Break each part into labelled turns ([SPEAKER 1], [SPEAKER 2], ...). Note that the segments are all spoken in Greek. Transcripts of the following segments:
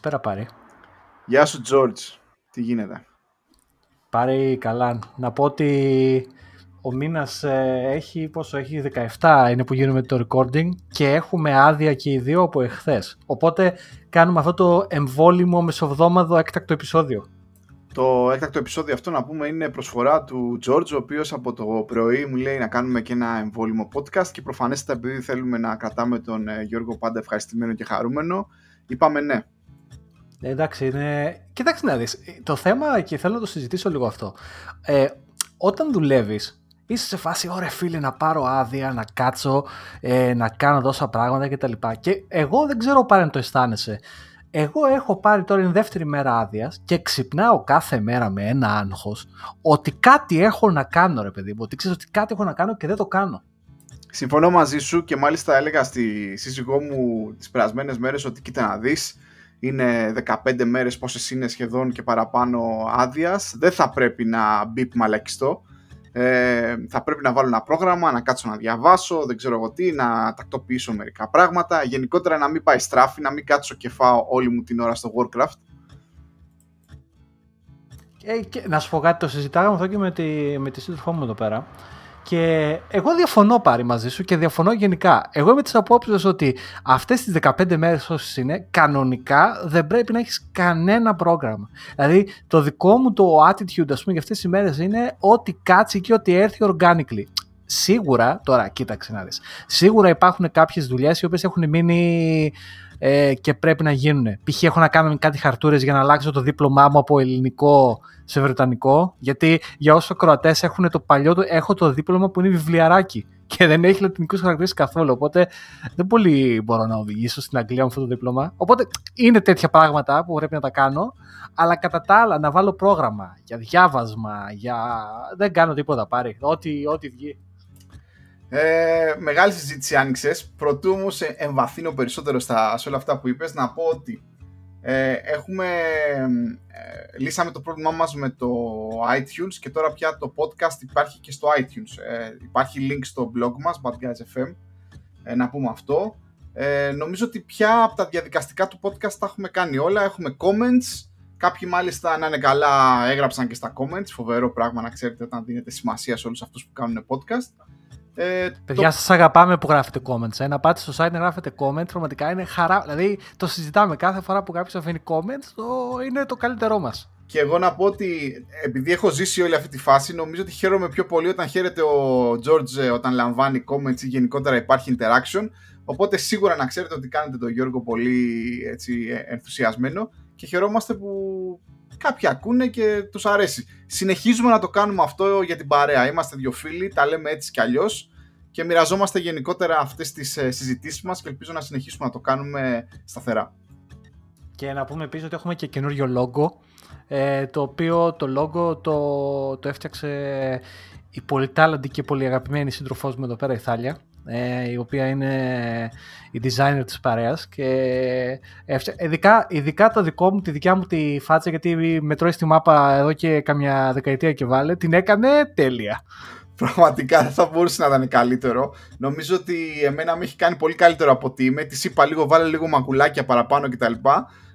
[SPEAKER 1] Καλησπέρα Πάρη.
[SPEAKER 2] Γεια σου Τζόρτζ. Τι γίνεται;
[SPEAKER 1] Πάρη καλά. Να πω ότι ο μήνας ε, έχει, πόσο έχει, 17 είναι που γίνουμε το recording και έχουμε άδεια και οι δύο από εχθές. Οπότε κάνουμε αυτό το εμβόλυμο μεσοβδόμαδο έκτακτο επεισόδιο.
[SPEAKER 2] Το έκτακτο επεισόδιο αυτό να πούμε είναι προσφορά του George, ο οποίος από το πρωί μου λέει να κάνουμε και ένα εμβόλυμο podcast και προφανέστατα επειδή θέλουμε να κρατάμε τον ε, Γιώργο πάντα ευχαριστημένο και χαρούμενο, είπαμε ναι.
[SPEAKER 1] Ε, εντάξει, είναι... Κοιτάξτε να δεις, το θέμα και θέλω να το συζητήσω λίγο αυτό. Ε, όταν δουλεύεις, είσαι σε φάση, ωραία φίλε, να πάρω άδεια, να κάτσω, ε, να κάνω τόσα πράγματα κτλ. Και εγώ δεν ξέρω πάρει να το αισθάνεσαι. Εγώ έχω πάρει τώρα την δεύτερη μέρα άδειας και ξυπνάω κάθε μέρα με ένα άγχος ότι κάτι έχω να κάνω, ρε παιδί μου. Ότι ξέρεις ότι κάτι έχω να κάνω και δεν το κάνω.
[SPEAKER 2] Συμφωνώ μαζί σου και μάλιστα έλεγα στη σύζυγό μου τις περασμένες μέρες ότι κοίτα να δεις. Είναι 15 μέρες πόσες είναι σχεδόν και παραπάνω άδειας. Δεν θα πρέπει να μπει μαλακιστό ε, θα πρέπει να βάλω ένα πρόγραμμα, να κάτσω να διαβάσω, δεν ξέρω εγώ τι, να τακτοποιήσω μερικά πράγματα. Γενικότερα να μην πάει στράφη, να μην κάτσω και φάω όλη μου την ώρα στο Warcraft.
[SPEAKER 1] Ε, και, να σου πω κάτι, το συζητάγαμε αυτό και με τη, με τη σύντροφό μου εδώ πέρα. Και εγώ διαφωνώ πάρει μαζί σου και διαφωνώ γενικά. Εγώ είμαι της απόψη ότι αυτές τις 15 μέρες όσες είναι, κανονικά δεν πρέπει να έχεις κανένα πρόγραμμα. Δηλαδή, το δικό μου το attitude, ας πούμε, για αυτές τις μέρες είναι ότι κάτσει και ότι έρθει organically. Σίγουρα, τώρα κοίταξε να δεις, σίγουρα υπάρχουν κάποιες δουλειές οι οποίες έχουν μείνει ε, και πρέπει να γίνουν. Π.χ. έχω να κάνω κάτι χαρτούρες για να αλλάξω το δίπλωμά μου από ελληνικό σε βρετανικό, γιατί για όσο Κροατέ έχουν το παλιό του, έχω το δίπλωμα που είναι βιβλιαράκι και δεν έχει λατινικούς χαρακτήρες καθόλου. Οπότε δεν πολύ μπορώ να οδηγήσω στην Αγγλία με αυτό το δίπλωμα. Οπότε είναι τέτοια πράγματα που πρέπει να τα κάνω. Αλλά κατά τα άλλα να βάλω πρόγραμμα για διάβασμα, για. Δεν κάνω τίποτα πάρει. Ό,τι, ό,τι βγει.
[SPEAKER 2] Ε, μεγάλη συζήτηση άνοιξες. Προτού όμως εμβαθύνω περισσότερο στα, σε όλα αυτά που είπες, να πω ότι ε, έχουμε, ε, λύσαμε το πρόβλημά μας με το iTunes και τώρα πια το podcast υπάρχει και στο iTunes. Ε, υπάρχει link στο blog μας, Bad Guys FM, ε, να πούμε αυτό. Ε, νομίζω ότι πια από τα διαδικαστικά του podcast τα έχουμε κάνει όλα. Έχουμε comments, Κάποιοι μάλιστα να είναι καλά έγραψαν και στα comments. Φοβερό πράγμα να ξέρετε όταν δίνετε σημασία σε όλους αυτούς που κάνουν podcast.
[SPEAKER 1] Ε, Παιδιά, το... σας αγαπάμε που γράφετε comments. Ε. Να πάτε στο site να γράφετε comments, πραγματικά είναι χαρά. Δηλαδή, το συζητάμε κάθε φορά που κάποιος αφήνει comments, το... είναι το καλύτερό μας.
[SPEAKER 2] Και εγώ να πω ότι επειδή έχω ζήσει όλη αυτή τη φάση, νομίζω ότι χαίρομαι πιο πολύ όταν χαίρεται ο George ε, όταν λαμβάνει comments ή γενικότερα υπάρχει interaction. Οπότε σίγουρα να ξέρετε ότι κάνετε τον Γιώργο πολύ έτσι, ε, ενθουσιασμένο και χαιρόμαστε που κάποιοι ακούνε και τους αρέσει. Συνεχίζουμε να το κάνουμε αυτό για την παρέα. Είμαστε δύο φίλοι, τα λέμε έτσι κι αλλιώς και μοιραζόμαστε γενικότερα αυτές τις ε, συζητήσεις μας και ελπίζω να συνεχίσουμε να το κάνουμε σταθερά.
[SPEAKER 1] Και να πούμε επίσης ότι έχουμε και καινούριο λόγο, ε, το οποίο το λόγο το, το έφτιαξε η πολύ τάλαντη και πολύ αγαπημένη σύντροφός μου εδώ πέρα, η Θάλια, ε, η οποία είναι η designer της παρέας και ειδικά, ειδικά το δικό μου, τη δικιά μου τη φάτσα γιατί μετρώει στη μάπα εδώ και καμιά δεκαετία και βάλε, την έκανε τέλεια.
[SPEAKER 2] Πραγματικά δεν θα μπορούσε να ήταν καλύτερο. Νομίζω ότι εμένα με έχει κάνει πολύ καλύτερο από ότι είμαι. Τη είπα λίγο, βάλε λίγο μακουλάκια παραπάνω κτλ.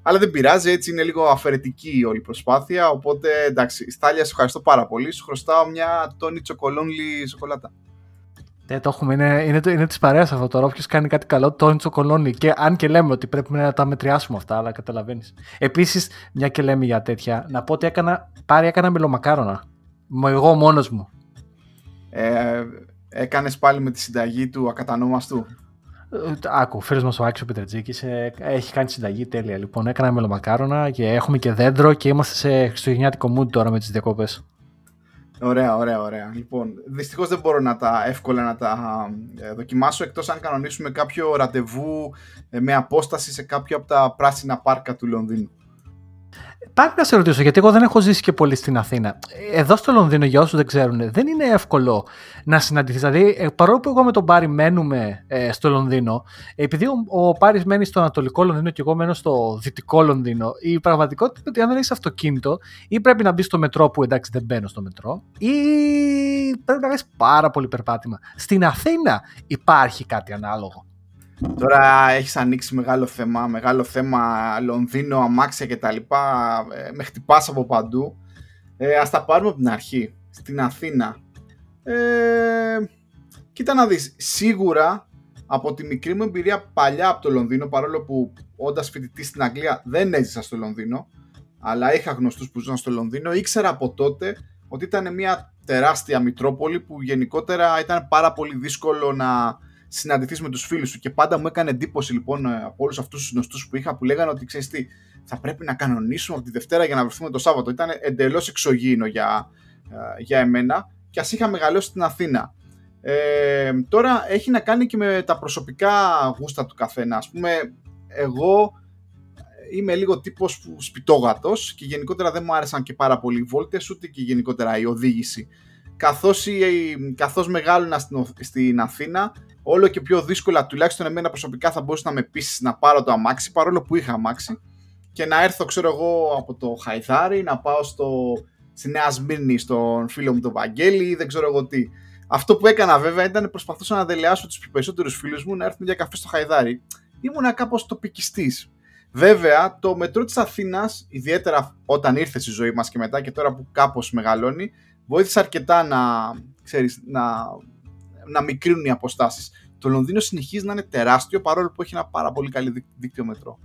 [SPEAKER 2] Αλλά δεν πειράζει, έτσι είναι λίγο αφαιρετική όλη η προσπάθεια. Οπότε εντάξει, Στάλια, σε ευχαριστώ πάρα πολύ. Σου χρωστάω μια τόνι τσοκολόνλι σοκολάτα.
[SPEAKER 1] Ναι, το έχουμε. Είναι, είναι, είναι της παρέας αυτό τώρα. Όποιος κάνει κάτι καλό, τόνι τσοκολόνι. Και αν και λέμε ότι πρέπει να τα μετριάσουμε αυτά, αλλά καταλαβαίνεις. Επίσης, μια και λέμε για τέτοια, να πω ότι έκανα, πάρει έκανα μελομακάρονα. Εγώ μόνος μου.
[SPEAKER 2] Ε, Έκανες πάλι με τη συνταγή του ακατανόμαστου;
[SPEAKER 1] Ε, άκου, φίλος μας ο Άξιο Πετρετζίκη ε, έχει κάνει συνταγή τέλεια. Λοιπόν, έκανα μελομακάρονα και έχουμε και δέντρο και είμαστε σε χριστουγεννιάτικο mood τώρα με τις διακόπε.
[SPEAKER 2] Ωραία, ωραία, ωραία. Λοιπόν, δυστυχώς δεν μπορώ να τα εύκολα να τα ε, δοκιμάσω εκτός αν κανονίσουμε κάποιο ραντεβού με απόσταση σε κάποιο από τα πράσινα πάρκα του Λονδίνου.
[SPEAKER 1] Πάρει να σε ρωτήσω, γιατί εγώ δεν έχω ζήσει και πολύ στην Αθήνα. Εδώ στο Λονδίνο, για όσους δεν ξέρουν, δεν είναι εύκολο να συναντηθείς. Δηλαδή, ε, παρόλο που εγώ με τον Πάρη μένουμε ε, στο Λονδίνο, επειδή ο, ο Πάρης μένει στο Ανατολικό Λονδίνο και εγώ μένω στο Δυτικό Λονδίνο, η πραγματικότητα είναι ότι αν δεν έχεις αυτοκίνητο, ή πρέπει να μπεις στο μετρό, που εντάξει δεν μπαίνω στο μετρό, ή πρέπει να κάνεις πάρα πολύ περπάτημα. Στην Αθήνα υπάρχει κάτι ανάλογο.
[SPEAKER 2] Τώρα έχεις ανοίξει μεγάλο θέμα, μεγάλο θέμα Λονδίνο, αμάξια κτλ. Ε, με χτυπάς από παντού. Ε, ας τα πάρουμε από την αρχή. Στην Αθήνα. Ε, κοίτα να δεις, σίγουρα από τη μικρή μου εμπειρία παλιά από το Λονδίνο, παρόλο που όντας φοιτητής στην Αγγλία δεν έζησα στο Λονδίνο, αλλά είχα γνωστούς που ζούσαν στο Λονδίνο, ήξερα από τότε ότι ήταν μια τεράστια μητρόπολη που γενικότερα ήταν πάρα πολύ δύσκολο να συναντηθείς με τους φίλους σου. Και πάντα μου έκανε εντύπωση λοιπόν από όλους αυτούς τους γνωστούς που είχα που λέγανε ότι ξέρεις τι, θα πρέπει να κανονίσουμε από τη Δευτέρα για να βρεθούμε το Σάββατο. Ήταν εντελώς εξωγήινο για, ε, για εμένα και ας είχα μεγαλώσει στην Αθήνα. Ε, τώρα έχει να κάνει και με τα προσωπικά γούστα του καθένα. Ας πούμε, εγώ είμαι λίγο τύπος σπιτόγατος και γενικότερα δεν μου άρεσαν και πάρα πολύ οι βόλτες, ούτε και γενικότερα η οδήγηση. Καθώς, καθώς μεγάλωνα στην, στην Αθήνα, όλο και πιο δύσκολα, τουλάχιστον εμένα προσωπικά θα μπορούσε να με πείσει να πάρω το αμάξι, παρόλο που είχα αμάξι, και να έρθω, ξέρω εγώ, από το Χαϊδάρι, να πάω στο, στη Νέα Σμύρνη στον φίλο μου τον Βαγγέλη ή δεν ξέρω εγώ τι. Αυτό που έκανα βέβαια ήταν προσπαθούσα να δελεάσω τους περισσότερους φίλους μου να έρθουν για καφέ στο Χαϊδάρι. Ήμουνα κάπως τοπικιστής. Βέβαια, το μετρό της Αθήνας, ιδιαίτερα όταν ήρθε στη ζωή μας και μετά και τώρα που κάπως μεγαλώνει, βοήθησε αρκετά να, ξέρεις, να, να μικρύνουν οι αποστάσεις. Το Λονδίνο συνεχίζει να είναι τεράστιο παρόλο που έχει ένα πάρα πολύ καλή δίκτυο μετρό.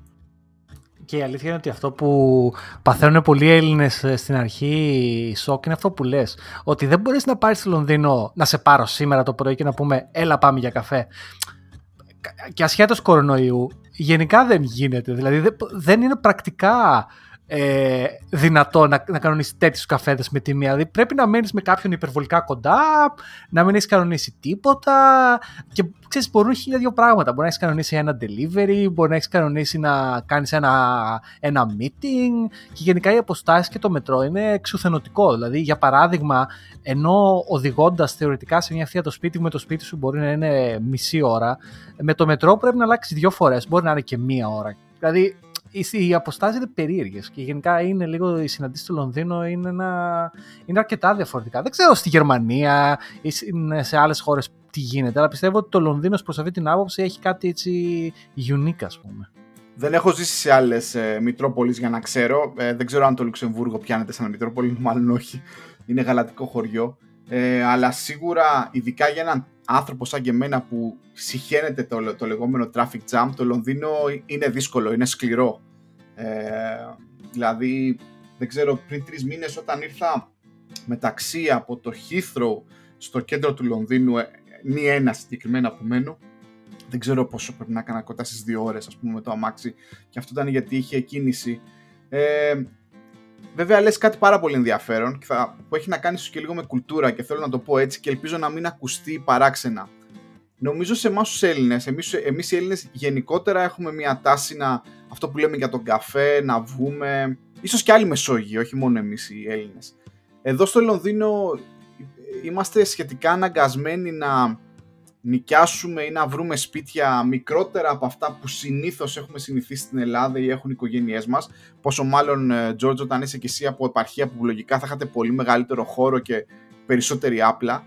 [SPEAKER 1] Και η αλήθεια είναι ότι αυτό που παθαίνουν πολλοί Έλληνες ε, στην αρχή σοκ είναι αυτό που λες. Ότι δεν μπορείς να πάρεις στο Λονδίνο να σε πάρω σήμερα το πρωί και να πούμε Έλα, πάμε για καφέ. Και ασχέτως κορονοϊού, γενικά δεν γίνεται. Δηλαδή δεν είναι πρακτικά ε, δυνατό να, να κανονίσει τέτοιους καφέδες με τη μία. Δηλαδή πρέπει να μένεις με κάποιον υπερβολικά κοντά, να μην έχεις κανονίσει τίποτα. Και ξέρεις, μπορούν χίλια δύο πράγματα. Μπορεί να έχεις κανονίσει ένα delivery, μπορεί να έχεις κανονίσει να κάνεις ένα, ένα meeting. Και γενικά οι αποστάσεις και το μετρό είναι εξουθενωτικό. Δηλαδή, για παράδειγμα, ενώ οδηγώντας θεωρητικά σε μια ευθεία το σπίτι με το σπίτι σου μπορεί να είναι μισή ώρα, με το μετρό πρέπει να αλλάξει δύο φορές. Μπορεί να είναι και μία ώρα. Δηλαδή, οι αποστάσεις είναι περίεργες και γενικά είναι λίγο οι συναντήσει του Λονδίνου είναι, ένα, είναι αρκετά διαφορετικά. Δεν ξέρω στη Γερμανία ή σε άλλες χώρες τι γίνεται, αλλά πιστεύω ότι το Λονδίνος προς αυτή την άποψη έχει κάτι έτσι unique, ας πούμε.
[SPEAKER 2] Δεν έχω ζήσει σε άλλες ε, Μητρόπολεις για να ξέρω. Ε, δεν ξέρω αν το Λουξεμβούργο πιάνεται σαν Μητρόπολη, μάλλον όχι. Είναι γαλατικό χωριό. Ε, αλλά σίγουρα, ειδικά για έναν άνθρωπο σαν και εμένα που συχαίνεται το, το λεγόμενο traffic jam, το Λονδίνο είναι δύσκολο, είναι σκληρό. Ε, δηλαδή, δεν ξέρω, πριν τρεις μήνες όταν ήρθα μεταξύ από το Heathrow στο κέντρο του Λονδίνου, ε, μη ένα συγκεκριμένα που μένω, δεν ξέρω πόσο πρέπει να έκανα κοντά στις δύο ώρες ας πούμε με το αμάξι και αυτό ήταν γιατί είχε κίνηση. Ε, βέβαια λες κάτι πάρα πολύ ενδιαφέρον και θα, που έχει να κάνει και λίγο με κουλτούρα και θέλω να το πω έτσι και ελπίζω να μην ακουστεί παράξενα. Νομίζω σε εμάς τους Έλληνες, εμείς οι Έλληνες γενικότερα έχουμε μια τάση να αυτό που λέμε για τον καφέ, να βγούμε. ίσως και άλλοι Μεσόγειοι, όχι μόνο εμείς οι Έλληνες. Εδώ στο Λονδίνο είμαστε σχετικά αναγκασμένοι να νοικιάσουμε ή να βρούμε σπίτια μικρότερα από αυτά που συνήθως έχουμε συνηθίσει στην Ελλάδα ή έχουν οι οικογένειές μας. Πόσο μάλλον, Τζόρτζ, όταν είσαι και εσύ από επαρχία που λογικά θα είχατε πολύ μεγαλύτερο χώρο και περισσότερη άπλα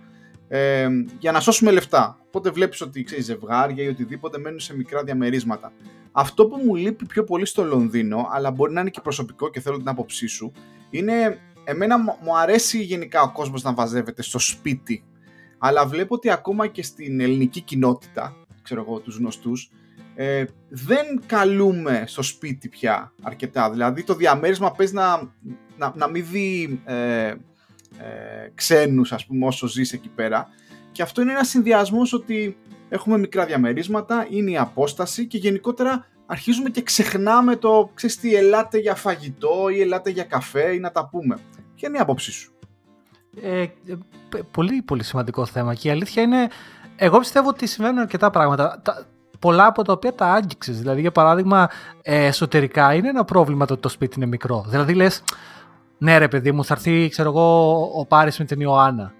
[SPEAKER 2] ε, για να σώσουμε λεφτά. Οπότε βλέπεις ότι ξέρεις, ζευγάρια ή οτιδήποτε μένουν σε μικρά διαμερίσματα. Αυτό που μου λείπει πιο πολύ στο Λονδίνο, αλλά μπορεί να είναι και προσωπικό και θέλω την άποψή σου, είναι εμένα μου αρέσει γενικά ο κόσμος να βαζεύεται στο σπίτι. Αλλά βλέπω ότι ακόμα και στην ελληνική κοινότητα, ξέρω εγώ, τους γνωστούς, ε, δεν καλούμε στο σπίτι πια αρκετά. Δηλαδή το διαμέρισμα παίζει να, να, να μην δει ε, ε, ξένους ας πούμε όσο ζεις εκεί πέρα και αυτό είναι ένας συνδυασμός ότι έχουμε μικρά διαμερίσματα, είναι η απόσταση και γενικότερα αρχίζουμε και ξεχνάμε το ξέρεις τι ελάτε για φαγητό ή ελάτε για καφέ ή να τα πούμε. Ποια είναι η άποψή σου;
[SPEAKER 1] Ε, πολύ πολύ σημαντικό θέμα και η αλήθεια είναι εγώ πιστεύω ότι συμβαίνουν αρκετά πράγματα. Τα, πολλά από τα οποία τα άγγιξες. Δηλαδή, για παράδειγμα, ε, εσωτερικά είναι ένα πρόβλημα το ότι το σπίτι είναι μικρό. Δηλαδή, λες, ναι, ρε παιδί μου, θα έρθει, ξέρω εγώ, ο Πάρης με την Ιωάννα.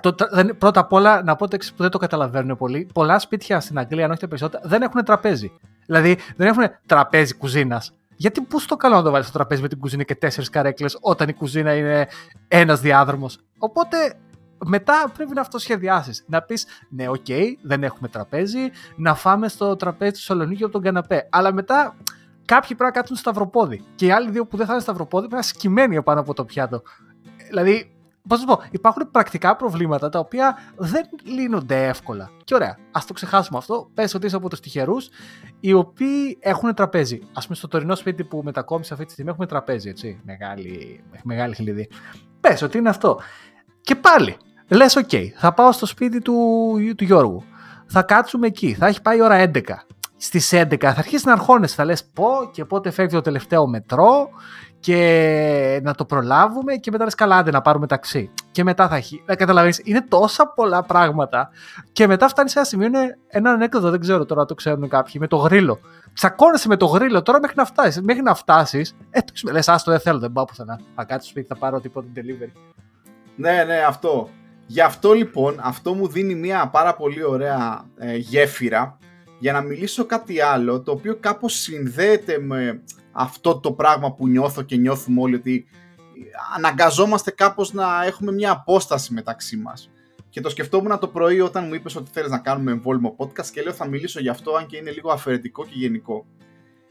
[SPEAKER 1] Το, πρώτα απ' όλα, να πω το που δεν το καταλαβαίνουν πολύ. Πολλά σπίτια στην Αγγλία, αν όχι τα περισσότερα, δεν έχουν τραπέζι. Δηλαδή, δεν έχουν τραπέζι κουζίνας. Γιατί πού στο καλό να το βάλεις στο τραπέζι με την κουζίνα και τέσσερις καρέκλες, όταν η κουζίνα είναι ένας διάδρομος; Οπότε μετά πρέπει να αυτοσχεδιάσεις. Να πεις, ναι, ok, okay, δεν έχουμε τραπέζι, να φάμε στο τραπέζι του σαλονιού από τον καναπέ. Αλλά μετά κάποιοι πρέπει να κάτσουν σταυροπόδι. Και οι άλλοι δύο που δεν θα είναι σταυροπόδι πρέπει να είναι σκυμμένοι πάνω από το πιάτο. Δηλαδή, Πώς να πω, υπάρχουν πρακτικά προβλήματα τα οποία δεν λύνονται εύκολα. Και ωραία, ας το ξεχάσουμε αυτό. Πες ότι είσαι από τους τυχερούς οι οποίοι έχουν τραπέζι. Ας πούμε, στο τωρινό σπίτι που μετακόμισα αυτή τη στιγμή έχουμε τραπέζι, έτσι. Μεγάλη, μεγάλη χλιδή. Πες ότι είναι αυτό. Και πάλι, λες, OK, θα πάω στο σπίτι του, του Γιώργου. Θα κάτσουμε εκεί. Θα έχει πάει η ώρα 11. Στις 11 θα αρχίσει να αρχώνεσαι. Θα λες πω και πότε φεύγει το τελευταίο μετρό και να το προλάβουμε και μετά λες καλά άντε να πάρουμε ταξί και μετά θα έχει, να καταλαβαίνεις, είναι τόσα πολλά πράγματα και μετά φτάνει σε ένα σημείο, είναι ένα ανέκδοτο, δεν ξέρω τώρα το ξέρουν κάποιοι, με το γρίλο. Τσακώνεσαι με το γρίλο τώρα μέχρι να φτάσεις. Μέχρι να φτάσεις, ε, το λες, άστο δεν θέλω, δεν πάω πουθενά. Θα κάτσω σπίτι, θα πάρω τίποτα delivery.
[SPEAKER 2] Ναι, ναι, αυτό. Γι' αυτό λοιπόν, αυτό μου δίνει μια πάρα πολύ ωραία ε, γέφυρα για να μιλήσω κάτι άλλο, το οποίο κάπως συνδέεται με αυτό το πράγμα που νιώθω και νιώθουμε όλοι ότι αναγκαζόμαστε κάπως να έχουμε μια απόσταση μεταξύ μας. Και το σκεφτόμουν το πρωί όταν μου είπες ότι θέλεις να κάνουμε εμβόλυμο podcast και λέω θα μιλήσω γι' αυτό αν και είναι λίγο αφαιρετικό και γενικό.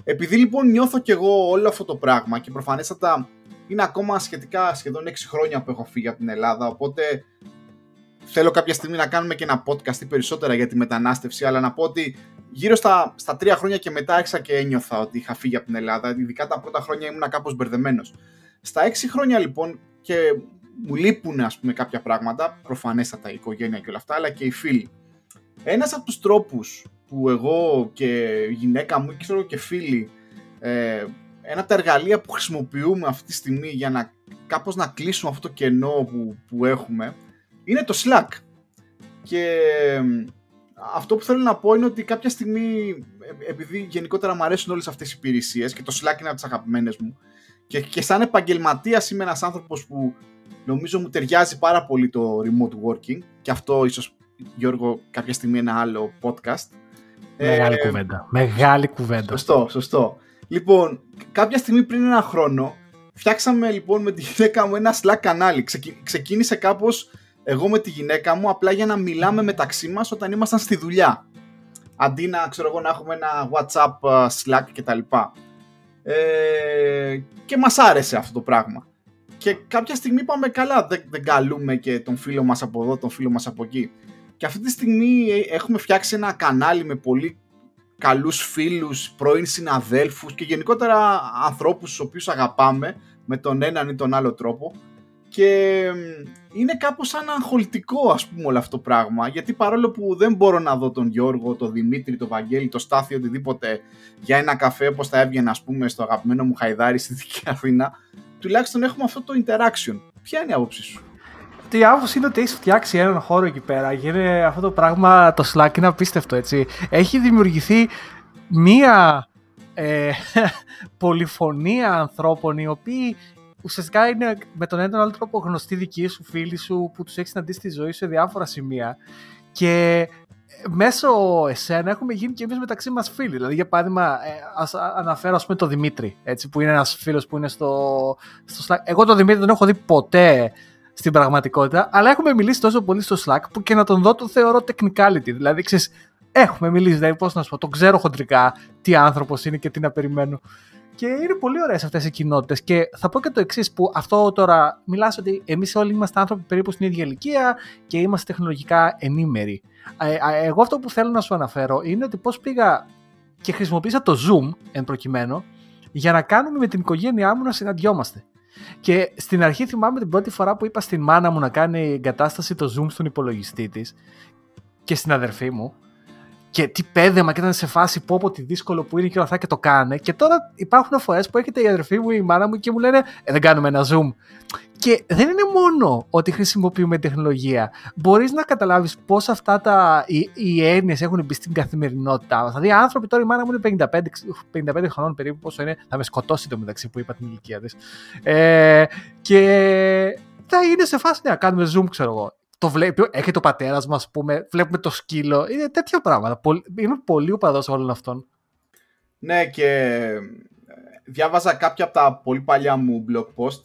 [SPEAKER 2] Επειδή λοιπόν νιώθω κι εγώ όλο αυτό το πράγμα και προφανέστατα είναι ακόμα σχετικά σχεδόν 6 χρόνια που έχω φύγει από την Ελλάδα οπότε θέλω κάποια στιγμή να κάνουμε και ένα podcast ή περισσότερα για τη μετανάστευση αλλά να πω ότι γύρω στα, στα τρία χρόνια και μετά έξα και ένιωθα ότι είχα φύγει από την Ελλάδα. Ειδικά τα πρώτα χρόνια ήμουν κάπως μπερδεμένος. Στα έξι χρόνια λοιπόν και μου λείπουν ας πούμε κάποια πράγματα, προφανέστατα η οικογένεια και όλα αυτά, αλλά και οι φίλοι. Ένας από τους τρόπους που εγώ και η γυναίκα μου ξέρω και φίλοι ε, ένα από τα εργαλεία που χρησιμοποιούμε αυτή τη στιγμή για να κάπως να κλείσουμε αυτό το κενό που, που έχουμε είναι το Slack. Και αυτό που θέλω να πω είναι ότι κάποια στιγμή, ε, επειδή γενικότερα μου αρέσουν όλες αυτές οι υπηρεσίες και το Slack είναι από τις αγαπημένες μου και, και σαν επαγγελματία είμαι ένας άνθρωπος που νομίζω μου ταιριάζει πάρα πολύ το remote working και αυτό ίσως Γιώργο κάποια στιγμή ένα άλλο podcast.
[SPEAKER 1] Μεγάλη ε, κουβέντα. Μεγάλη κουβέντα.
[SPEAKER 2] Σωστό, σωστό. Λοιπόν, κάποια στιγμή πριν ένα χρόνο φτιάξαμε λοιπόν με τη γυναίκα μου ένα Slack κανάλι. Ξεκίνησε κάπως εγώ με τη γυναίκα μου απλά για να μιλάμε μεταξύ μας όταν ήμασταν στη δουλειά. Αντί να, ξέρω εγώ, να έχουμε ένα WhatsApp, uh, Slack κτλ. Ε, και μας άρεσε αυτό το πράγμα. Και κάποια στιγμή είπαμε καλά, δεν, δεν καλούμε και τον φίλο μας από εδώ, τον φίλο μας από εκεί. Και αυτή τη στιγμή ε, έχουμε φτιάξει ένα κανάλι με πολύ καλούς φίλους, πρώην συναδέλφους και γενικότερα ανθρώπους τους οποίους αγαπάμε με τον έναν ή τον άλλο τρόπο και είναι κάπως σαν αγχολητικό ας πούμε όλο αυτό το πράγμα γιατί παρόλο που δεν μπορώ να δω τον Γιώργο, τον Δημήτρη, τον Βαγγέλη, τον Στάθη οτιδήποτε για ένα καφέ όπως θα έβγαινα ας πούμε στο αγαπημένο μου Χαϊδάρι στη Δική Αθήνα τουλάχιστον έχουμε αυτό το interaction. Ποια είναι η άποψή σου;
[SPEAKER 1] Η άποψη είναι ότι έχεις φτιάξει έναν χώρο εκεί πέρα και είναι αυτό το πράγμα, το Slack είναι απίστευτο έτσι. Έχει δημιουργηθεί μία ε, πολυφωνία ανθρώπων οι οποίοι ουσιαστικά είναι με τον ένα ή άλλο τρόπο γνωστοί δικοί σου, φίλοι σου, που τους έχεις συναντήσει στη ζωή σου σε διάφορα σημεία. Και μέσω εσένα έχουμε γίνει και εμείς μεταξύ μας φίλοι. Δηλαδή, για παράδειγμα, ε, ας αναφέρω ας πούμε τον Δημήτρη, έτσι, που είναι ένας φίλος που είναι στο, στο Slack. Εγώ τον Δημήτρη δεν έχω δει ποτέ στην πραγματικότητα, αλλά έχουμε μιλήσει τόσο πολύ στο Slack που και να τον δω το θεωρώ technicality. Δηλαδή, ξέρεις, έχουμε μιλήσει, δηλαδή πώς να σου πω, τον ξέρω χοντρικά τι άνθρωπος είναι και τι να περιμένω. Και είναι πολύ ωραίες αυτές οι κοινότητες. Και θα πω και το εξής, που αυτό τώρα μιλάς ότι εμείς όλοι είμαστε άνθρωποι περίπου στην ίδια ηλικία και είμαστε τεχνολογικά ενήμεροι. Ε, εγώ αυτό που θέλω να σου αναφέρω είναι ότι πώς πήγα και χρησιμοποίησα το Zoom εν προκειμένου για να κάνουμε με την οικογένειά μου να συναντιόμαστε. Και στην αρχή θυμάμαι την πρώτη φορά που είπα στην μάνα μου να κάνει εγκατάσταση το Zoom στον υπολογιστή της και στην αδερφή μου και τι πέδεμα και ήταν σε φάση πω πω τι δύσκολο που είναι και όλα αυτά και το κάνε. Και τώρα υπάρχουν φορές που έρχεται η αδερφή μου, η μάνα μου και μου λένε ε, δεν κάνουμε ένα zoom. Και δεν είναι μόνο ότι χρησιμοποιούμε τεχνολογία. Μπορείς να καταλάβεις πώς αυτά τα, οι, οι έννοιες έχουν μπει στην καθημερινότητά μας. Δηλαδή, άνθρωποι τώρα, η μάνα μου είναι 55, 55 χρονών περίπου, πόσο είναι, θα με σκοτώσει το μεταξύ που είπα την ηλικία της. Ε, και θα είναι σε φάση να κάνουμε zoom, ξέρω εγώ το βλέπει, έχει ο πατέρα μα, πούμε, βλέπουμε το σκύλο. Είναι τέτοια πράγματα. Είμαι πολύ οπαδός όλων αυτών.
[SPEAKER 2] Ναι, και ε, διάβαζα κάποια από τα πολύ παλιά μου blog post.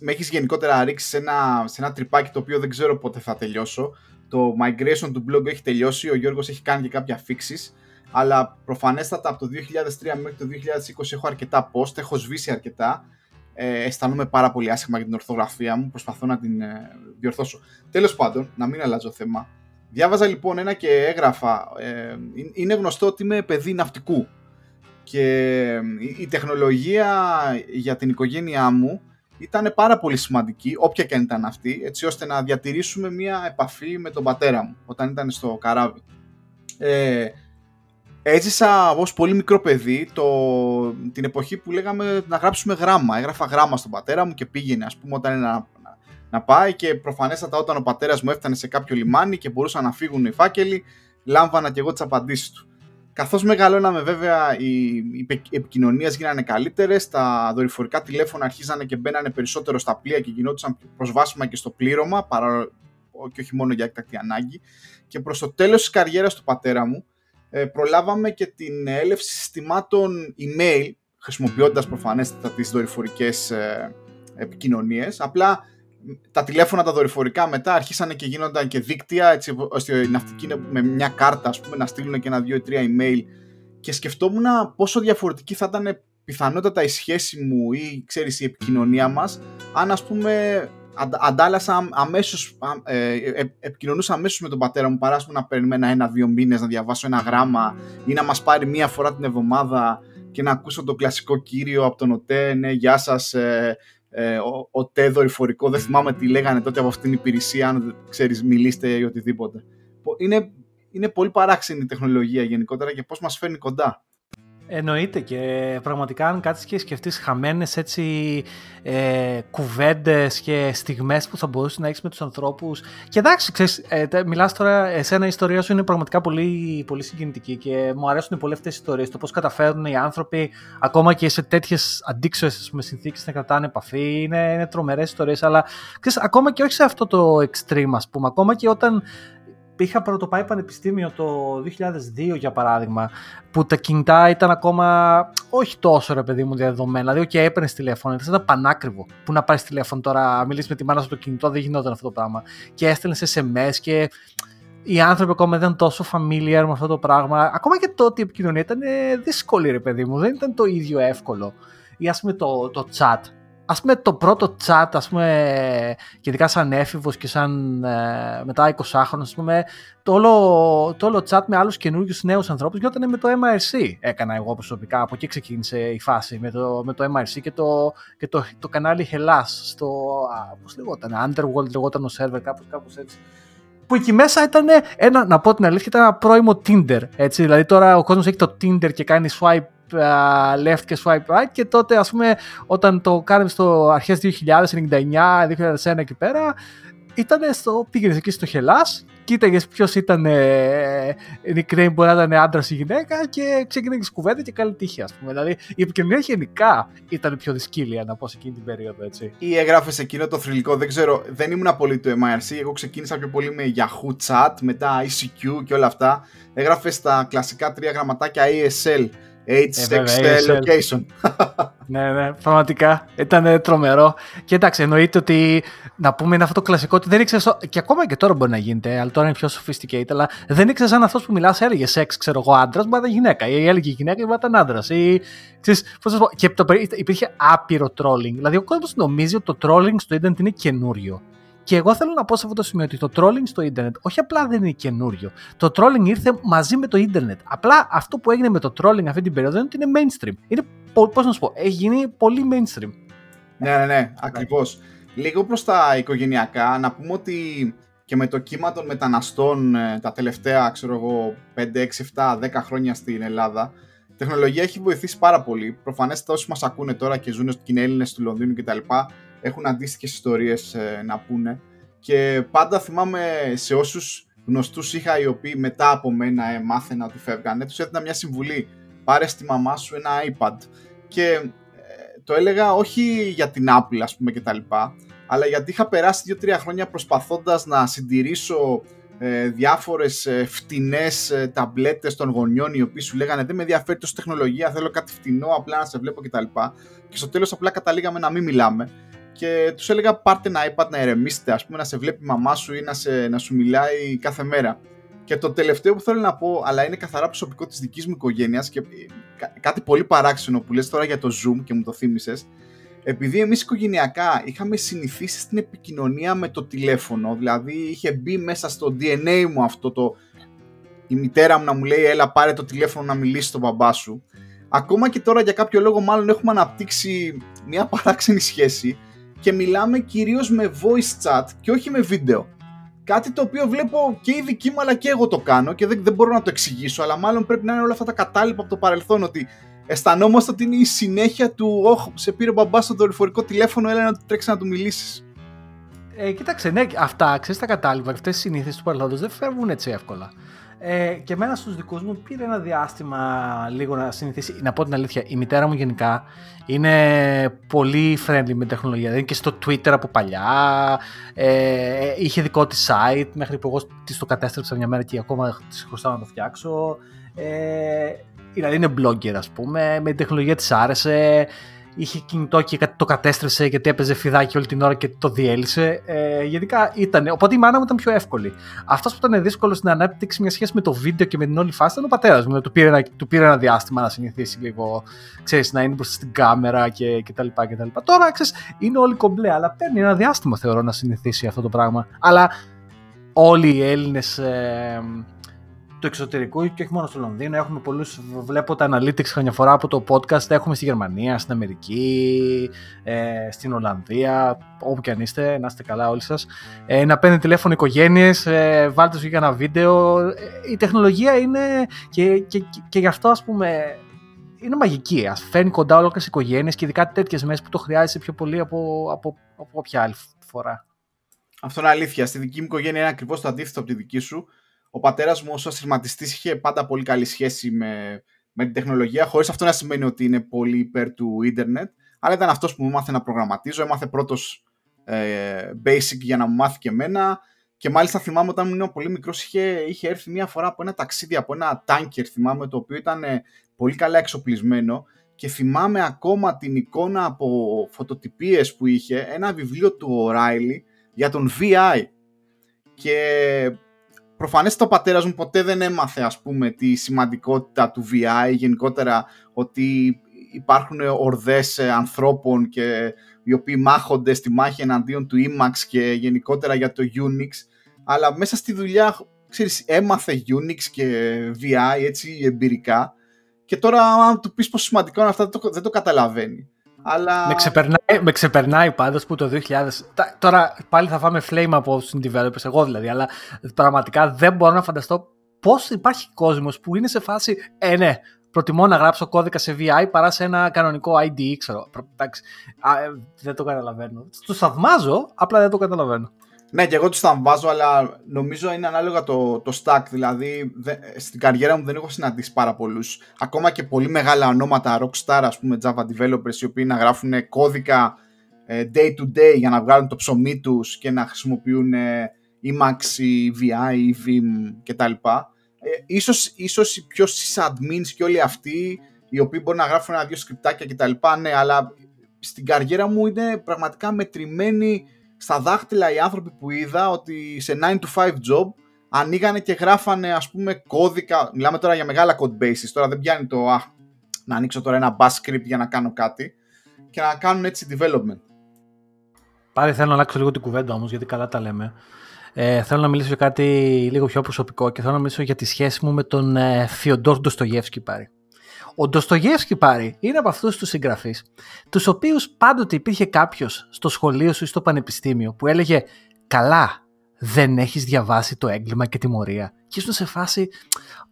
[SPEAKER 2] με έχεις, γενικότερα ρίξει σε ένα, σε ένα τρυπάκι το οποίο δεν ξέρω πότε θα τελειώσω. Το migration του blog έχει τελειώσει, ο Γιώργος έχει κάνει και κάποια fixes, αλλά προφανέστατα από το 2003 μέχρι το 2020 έχω αρκετά post, έχω σβήσει αρκετά. Ε, αισθάνομαι πάρα πολύ άσχημα για την ορθογραφία μου, προσπαθώ να την ε, διορθώσω. Τέλος πάντων, να μην αλλάζω θέμα. Διάβαζα λοιπόν ένα και έγραφα. Ε, είναι γνωστό ότι είμαι παιδί ναυτικού και η τεχνολογία για την οικογένειά μου ήταν πάρα πολύ σημαντική, όποια και αν ήταν αυτή, έτσι ώστε να διατηρήσουμε μια επαφή με τον πατέρα μου όταν ήταν στο καράβι. Ε, έζησα ως πολύ μικρό παιδί το, την εποχή που λέγαμε να γράψουμε γράμμα. Έγραφα γράμμα στον πατέρα μου και πήγαινε ας πούμε όταν να, να, πάει και προφανέστατα όταν ο πατέρας μου έφτανε σε κάποιο λιμάνι και μπορούσαν να φύγουν οι φάκελοι, λάμβανα και εγώ τις απαντήσεις του. Καθώς μεγαλώναμε βέβαια οι, οι επικοινωνίες γίνανε καλύτερες, τα δορυφορικά τηλέφωνα αρχίζανε και μπαίνανε περισσότερο στα πλοία και γινόντουσαν προσβάσιμα και στο πλήρωμα, παρά, και όχι μόνο για έκτακτη ανάγκη. Και προς το τέλος της καριέρας του πατέρα μου, ε, προλάβαμε και την έλευση συστημάτων email, χρησιμοποιώντας προφανέστατα τις δορυφορικές ε, επικοινωνίες. Απλά τα τηλέφωνα τα δορυφορικά μετά αρχίσανε και γίνονταν και δίκτυα έτσι ώστε οι ναυτικοί με μια κάρτα ας πούμε, να στείλουν και ένα δύο ή τρία email και σκεφτόμουν πόσο διαφορετική θα ήταν πιθανότατα η σχέση μου ή ξέρεις η επικοινωνία μας αν ας πούμε αντάλλασα αμέσως, ε, ε, επικοινωνούσα αμέσως με τον πατέρα μου παρά να περιμένω ένα-δύο μήνες να διαβάσω ένα γράμμα ή να μας πάρει μία φορά την εβδομάδα και να ακούσω το κλασικό κύριο από τον ΟΤΕ, ναι, γεια σας, ε, ε, ο, ο ΤΕ δορυφορικό, δεν θυμάμαι τι λέγανε τότε από αυτήν την υπηρεσία, αν ξέρεις μιλήστε ή οτιδήποτε. Είναι, είναι πολύ παράξενη η τεχνολογία γενικότερα και πώς μας φέρνει κοντά.
[SPEAKER 1] Εννοείται και πραγματικά αν κάτσεις και σκεφτείς χαμένες έτσι ε, κουβέντες και στιγμές που θα μπορούσε να έχεις με τους ανθρώπους. Και εντάξει, ξέρεις, ε, μιλάς τώρα, εσένα η ιστορία σου είναι πραγματικά πολύ, πολύ συγκινητική και μου αρέσουν πολύ αυτές οι ιστορίες, το πώς καταφέρουν οι άνθρωποι ακόμα και σε τέτοιες αντίξωες με συνθήκες να κρατάνε επαφή, είναι, είναι τρομερές ιστορίες, αλλά ξέρεις, ακόμα και όχι σε αυτό το extreme ας πούμε, ακόμα και όταν είχα πρωτοπάει πανεπιστήμιο το 2002 για παράδειγμα, που τα κινητά ήταν ακόμα όχι τόσο ρε παιδί μου διαδεδομένα. Δηλαδή, και έπαιρνες τηλέφωνο, ήταν πανάκριβο. Που να πάρεις τηλέφωνο τώρα, μιλήσεις με τη μάνα σου το κινητό, δεν γινόταν αυτό το πράγμα. Και έστελνες SMS και οι άνθρωποι ακόμα δεν ήταν τόσο familiar με αυτό το πράγμα. Ακόμα και τότε η επικοινωνία ήταν δύσκολη, ρε παιδί μου, δεν ήταν το ίδιο εύκολο. Ή ας πούμε το, το chat ας πούμε το πρώτο chat, ας πούμε, και ειδικά σαν έφηβος και σαν ε, μετά 20 χρόνων, ας πούμε, το όλο, το όλο chat με άλλους καινούργιους νέους ανθρώπους γινόταν με το MRC. Έκανα εγώ προσωπικά, από εκεί ξεκίνησε η φάση με το, με το MRC και το, και το, το κανάλι Hellas στο, α, πώς λεγόταν, Underworld λεγόταν ο server, κάπως, κάπως έτσι που εκεί μέσα ήταν ένα, να πω την αλήθεια, ήταν ένα πρώιμο Tinder. Έτσι. Δηλαδή τώρα ο κόσμος έχει το Tinder και κάνει swipe left και swipe right και τότε ας πούμε όταν το κάναμε στο αρχές 2099-2001 εκεί πέρα ήταν στο, πήγαινες εκεί στο Χελάς, κοίταγες ποιος ήταν ε, nickname, μπορεί να ήταν άντρας ή γυναίκα και ξεκίνησε κουβέντα και καλή τύχη, ας πούμε. Δηλαδή η επικοινωνία γενικά ήταν πιο δυσκύλια να πω σε εκείνη την περίοδο, έτσι.
[SPEAKER 2] Ή έγραφες εκείνο το θρηλυκό, δεν ξέρω, δεν ήμουν πολύ το MIRC. Εγώ ξεκίνησα πιο πολύ με Yahoo Chat, μετά ICQ και όλα αυτά. Έγραφες τα κλασικά τρία γραμματάκια ASL Age, sex, ε, location.
[SPEAKER 1] ναι, ναι, πραγματικά ήταν τρομερό. Και εντάξει, εννοείται ότι να πούμε είναι αυτό το κλασικό ότι δεν ήξερε. Και ακόμα και τώρα μπορεί να γίνεται, αλλά τώρα είναι πιο sophisticated. Αλλά δεν ήξερε αν αυτός που μιλάς έλεγε σεξ, ξέρω εγώ, άντρας, μπορεί να ήταν γυναίκα. Ή έλεγε γυναίκα, μπορεί να ήταν άντρας. Ή, ξέρεις, πώς πω, και το, υπήρχε άπειρο trolling. Δηλαδή, ο κόσμος νομίζει ότι το trolling στο Ιντερνετ είναι καινούριο. Και εγώ θέλω να πω σε αυτό το σημείο ότι το trolling στο ίντερνετ όχι απλά δεν είναι καινούριο. Το trolling ήρθε μαζί με το ίντερνετ. Απλά αυτό που έγινε με το trolling αυτή την περίοδο είναι ότι είναι mainstream. Είναι, πώς να σου πω, έχει γίνει πολύ mainstream.
[SPEAKER 2] Ναι, ναι, ναι, ακριβώς. Λίγο προς τα οικογενειακά, να πούμε ότι και με το κύμα των μεταναστών ε, τα τελευταία, ξέρω εγώ, 5, 6, 7, 10 χρόνια στην Ελλάδα, η τεχνολογία έχει βοηθήσει πάρα πολύ. Προφανέστατα όσοι μας ακούνε τώρα και ζουν και είναι Έλληνες του Λονδίνου κτλ έχουν αντίστοιχες ιστορίες ε, να πούνε. Και πάντα θυμάμαι σε όσους γνωστούς είχα οι οποίοι μετά από μένα ε, μάθαινα ότι φεύγανε, τους έδινα μια συμβουλή. Πάρε στη μαμά σου ένα iPad. Και ε, το έλεγα όχι για την Apple, ας πούμε, κτλ. Αλλά γιατί είχα περάσει 2-3 χρόνια προσπαθώντας να συντηρήσω ε, διάφορες ε, φτηνές ε, ταμπλέτες των γονιών οι οποίοι σου λέγανε δεν με ενδιαφέρει τόσο τεχνολογία, θέλω κάτι φτηνό, απλά να σε βλέπω κτλ. Και, και στο τέλος απλά καταλήγαμε να μην μιλάμε και τους έλεγα πάρτε ένα iPad να ερεμήσετε, ας πούμε να σε βλέπει η μαμά σου ή να, σε, να σου μιλάει κάθε μέρα. Και το τελευταίο που θέλω να πω, αλλά είναι καθαρά προσωπικό της δικής μου οικογένειας και κάτι πολύ παράξενο που λες τώρα για το Zoom και μου το θύμισες, επειδή εμείς οικογενειακά είχαμε συνηθίσει στην επικοινωνία με το τηλέφωνο, δηλαδή είχε μπει μέσα στο DNA μου αυτό το η μητέρα μου να μου λέει έλα πάρε το τηλέφωνο να μιλήσεις στον μπαμπά σου. Ακόμα και τώρα για κάποιο λόγο μάλλον έχουμε αναπτύξει μια παράξενη σχέση και μιλάμε κυρίως με voice chat και όχι με βίντεο. Κάτι το οποίο βλέπω και η δική μου αλλά και εγώ το κάνω και δεν, δεν μπορώ να το εξηγήσω αλλά μάλλον πρέπει να είναι όλα αυτά τα κατάλοιπα από το παρελθόν ότι αισθανόμαστε ότι είναι η συνέχεια του «Όχ, σε πήρε ο μπαμπάς στο δορυφορικό τηλέφωνο, έλα να του τρέξεις να του μιλήσεις».
[SPEAKER 1] Ε, κοίταξε, ναι, αυτά, ξέρεις τα κατάλοιπα, αυτές οι συνήθειες του παρελθόντος δεν φεύγουν έτσι εύκολα. Ε, και εμένα στους δικούς μου πήρε ένα διάστημα λίγο να συνηθίσει. Να πω την αλήθεια, η μητέρα μου γενικά είναι πολύ friendly με τεχνολογία. Δηλαδή και στο Twitter από παλιά, ε, είχε δικό της site μέχρι που εγώ της το κατέστρεψα μια μέρα και ακόμα της χρωστάω να το φτιάξω. Ε, δηλαδή είναι blogger ας πούμε, με την τεχνολογία της άρεσε, είχε κινητό και το κατέστρεψε γιατί έπαιζε φιδάκι όλη την ώρα και το διέλυσε. Ε, γενικά ήταν. Οπότε η μάνα μου ήταν πιο εύκολη. Αυτός που ήταν δύσκολος στην ανάπτυξη μιας σχέσης με το βίντεο και με την όλη φάση ήταν ο πατέρας μου. Του πήρε, ένα, του πήρε ένα διάστημα να συνηθίσει λίγο, ξέρεις, να είναι μπροστά στην κάμερα και, και, τα λοιπά και τα λοιπά. Τώρα, ξέρεις, είναι όλοι κομπλέ, αλλά παίρνει ένα διάστημα θεωρώ να συνηθίσει αυτό το πράγμα. Αλλά όλοι οι Έλληνες. Ε, του εξωτερικού και όχι μόνο στο Λονδίνο. Έχουμε πολλούς, βλέπω τα analytics χρόνια φορά από το podcast, έχουμε στη Γερμανία, στην Αμερική, ε, στην Ολλανδία, όπου και αν είστε, να είστε καλά όλοι σας. Ε, να παίρνετε τηλέφωνο οικογένειες, ε, βάλτε σου για ένα βίντεο. Ε, η τεχνολογία είναι και, και, και, και γι' αυτό ας πούμε είναι μαγική. Α φέρνει κοντά όλε τι οικογένειες και ειδικά τέτοιες μέρες που το χρειάζεσαι πιο πολύ από, από, από όποια άλλη φορά.
[SPEAKER 2] Αυτό είναι αλήθεια. Στη δική μου οικογένεια είναι ακριβώς το αντίθετο από τη δική σου ο πατέρας μου ως ασυρματιστής είχε πάντα πολύ καλή σχέση με, με την τεχνολογία, χωρίς αυτό να σημαίνει ότι είναι πολύ υπέρ του ίντερνετ, αλλά ήταν αυτός που μου μάθε να προγραμματίζω, έμαθε πρώτος ε, basic για να μου μάθει και εμένα και μάλιστα θυμάμαι όταν ήμουν πολύ μικρός είχε, είχε έρθει μια φορά από ένα ταξίδι, από ένα τάνκερ θυμάμαι, το οποίο ήταν ε, πολύ καλά εξοπλισμένο και θυμάμαι ακόμα την εικόνα από φωτοτυπίες που είχε, ένα βιβλίο του O'Reilly για τον VI και προφανές ο πατέρας μου ποτέ δεν έμαθε ας πούμε τη σημαντικότητα του VI γενικότερα ότι υπάρχουν ορδές ανθρώπων και οι οποίοι μάχονται στη μάχη εναντίον του Emacs και γενικότερα για το Unix αλλά μέσα στη δουλειά ξέρεις, έμαθε Unix και VI έτσι εμπειρικά και τώρα αν του πεις πόσο σημαντικό είναι αυτά δεν το, δεν το καταλαβαίνει. Αλλά...
[SPEAKER 1] Με ξεπερνάει, με ξεπερνάει πάντως που το 2000. Τώρα πάλι θα φάμε flame από τους developers, εγώ δηλαδή, αλλά πραγματικά δεν μπορώ να φανταστώ πώς υπάρχει κόσμος που είναι σε φάση. Ε, ναι, προτιμώ να γράψω κώδικα σε VI παρά σε ένα κανονικό IDE, ξέρω. Εντάξει, ε, δεν το καταλαβαίνω. Τους θαυμάζω, απλά δεν το καταλαβαίνω.
[SPEAKER 2] Ναι, και εγώ τους βάζω, αλλά νομίζω είναι ανάλογα το, το stack. Δηλαδή, δε, στην καριέρα μου δεν έχω συναντήσει πάρα πολλούς. Ακόμα και πολύ μεγάλα ονόματα rockstar, ας πούμε, Java developers, οι οποίοι να γράφουν κώδικα ε, day to day για να βγάλουν το ψωμί τους και να χρησιμοποιούν ε, Emacs ή VI ή Vim κτλ. Ε, ίσως, ίσως οι πιο sysadmins και όλοι αυτοί οι οποίοι μπορεί να γράφουν ένα-δύο σκριπτάκια κτλ. Ναι, αλλά στην καριέρα μου είναι πραγματικά μετρημένοι στα δάχτυλα οι άνθρωποι που είδα ότι σε 9 to 5 job ανοίγανε και γράφανε ας πούμε κώδικα, μιλάμε τώρα για μεγάλα code bases, τώρα δεν πιάνει το α, να ανοίξω τώρα ένα bash script για να κάνω κάτι και να κάνουν έτσι development.
[SPEAKER 1] Πάλι θέλω να αλλάξω λίγο την κουβέντα όμως γιατί καλά τα λέμε. Ε, θέλω να μιλήσω για κάτι λίγο πιο προσωπικό και θέλω να μιλήσω για τη σχέση μου με τον ε, Φιοντόρ Ντοστογεύσκη πάρει. Ο Ντοστογεύσκη πάρει είναι από αυτούς τους συγγραφείς, τους οποίους πάντοτε υπήρχε κάποιος στο σχολείο σου ή στο πανεπιστήμιο που έλεγε Καλά, δεν έχεις διαβάσει το έγκλημα και τιμωρία. Και ήσουν σε φάση,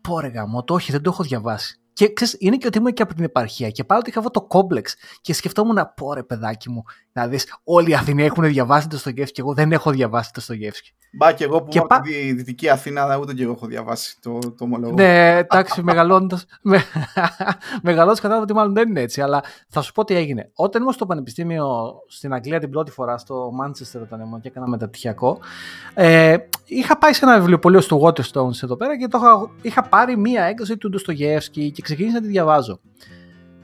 [SPEAKER 1] Πόρε γαμό, το όχι, δεν το έχω διαβάσει. Και ξέρεις, είναι και ότι ήμουν και από την επαρχία και ότι είχα αυτό το κόμπλεξ και σκεφτόμουν, πω ρε παιδάκι μου, να δεις, όλοι οι Αθηναίοι έχουν διαβάσει το Στογεύσκι και εγώ δεν έχω διαβάσει το Στογεύσκι.
[SPEAKER 2] Μπα και εγώ που είμαι από τη Δυτική Αθήνα, ούτε και εγώ έχω διαβάσει το, το ομολογώ.
[SPEAKER 1] Ναι, εντάξει, μεγαλώνοντα. με, μεγαλώνοντα κατάλαβα ότι μάλλον δεν είναι έτσι, αλλά θα σου πω τι έγινε. Όταν ήμουν στο Πανεπιστήμιο στην Αγγλία την πρώτη φορά, στο Μάντσεστερ, όταν ήμουν και έκανα μεταπτυχιακό, ε, είχα πάει σε ένα βιβλιοπωλείο στο Waterstones εδώ πέρα και το είχα, είχα πάρει μία έκδοση του Ντοστογεύσκη και ξεκίνησα να τη διαβάζω.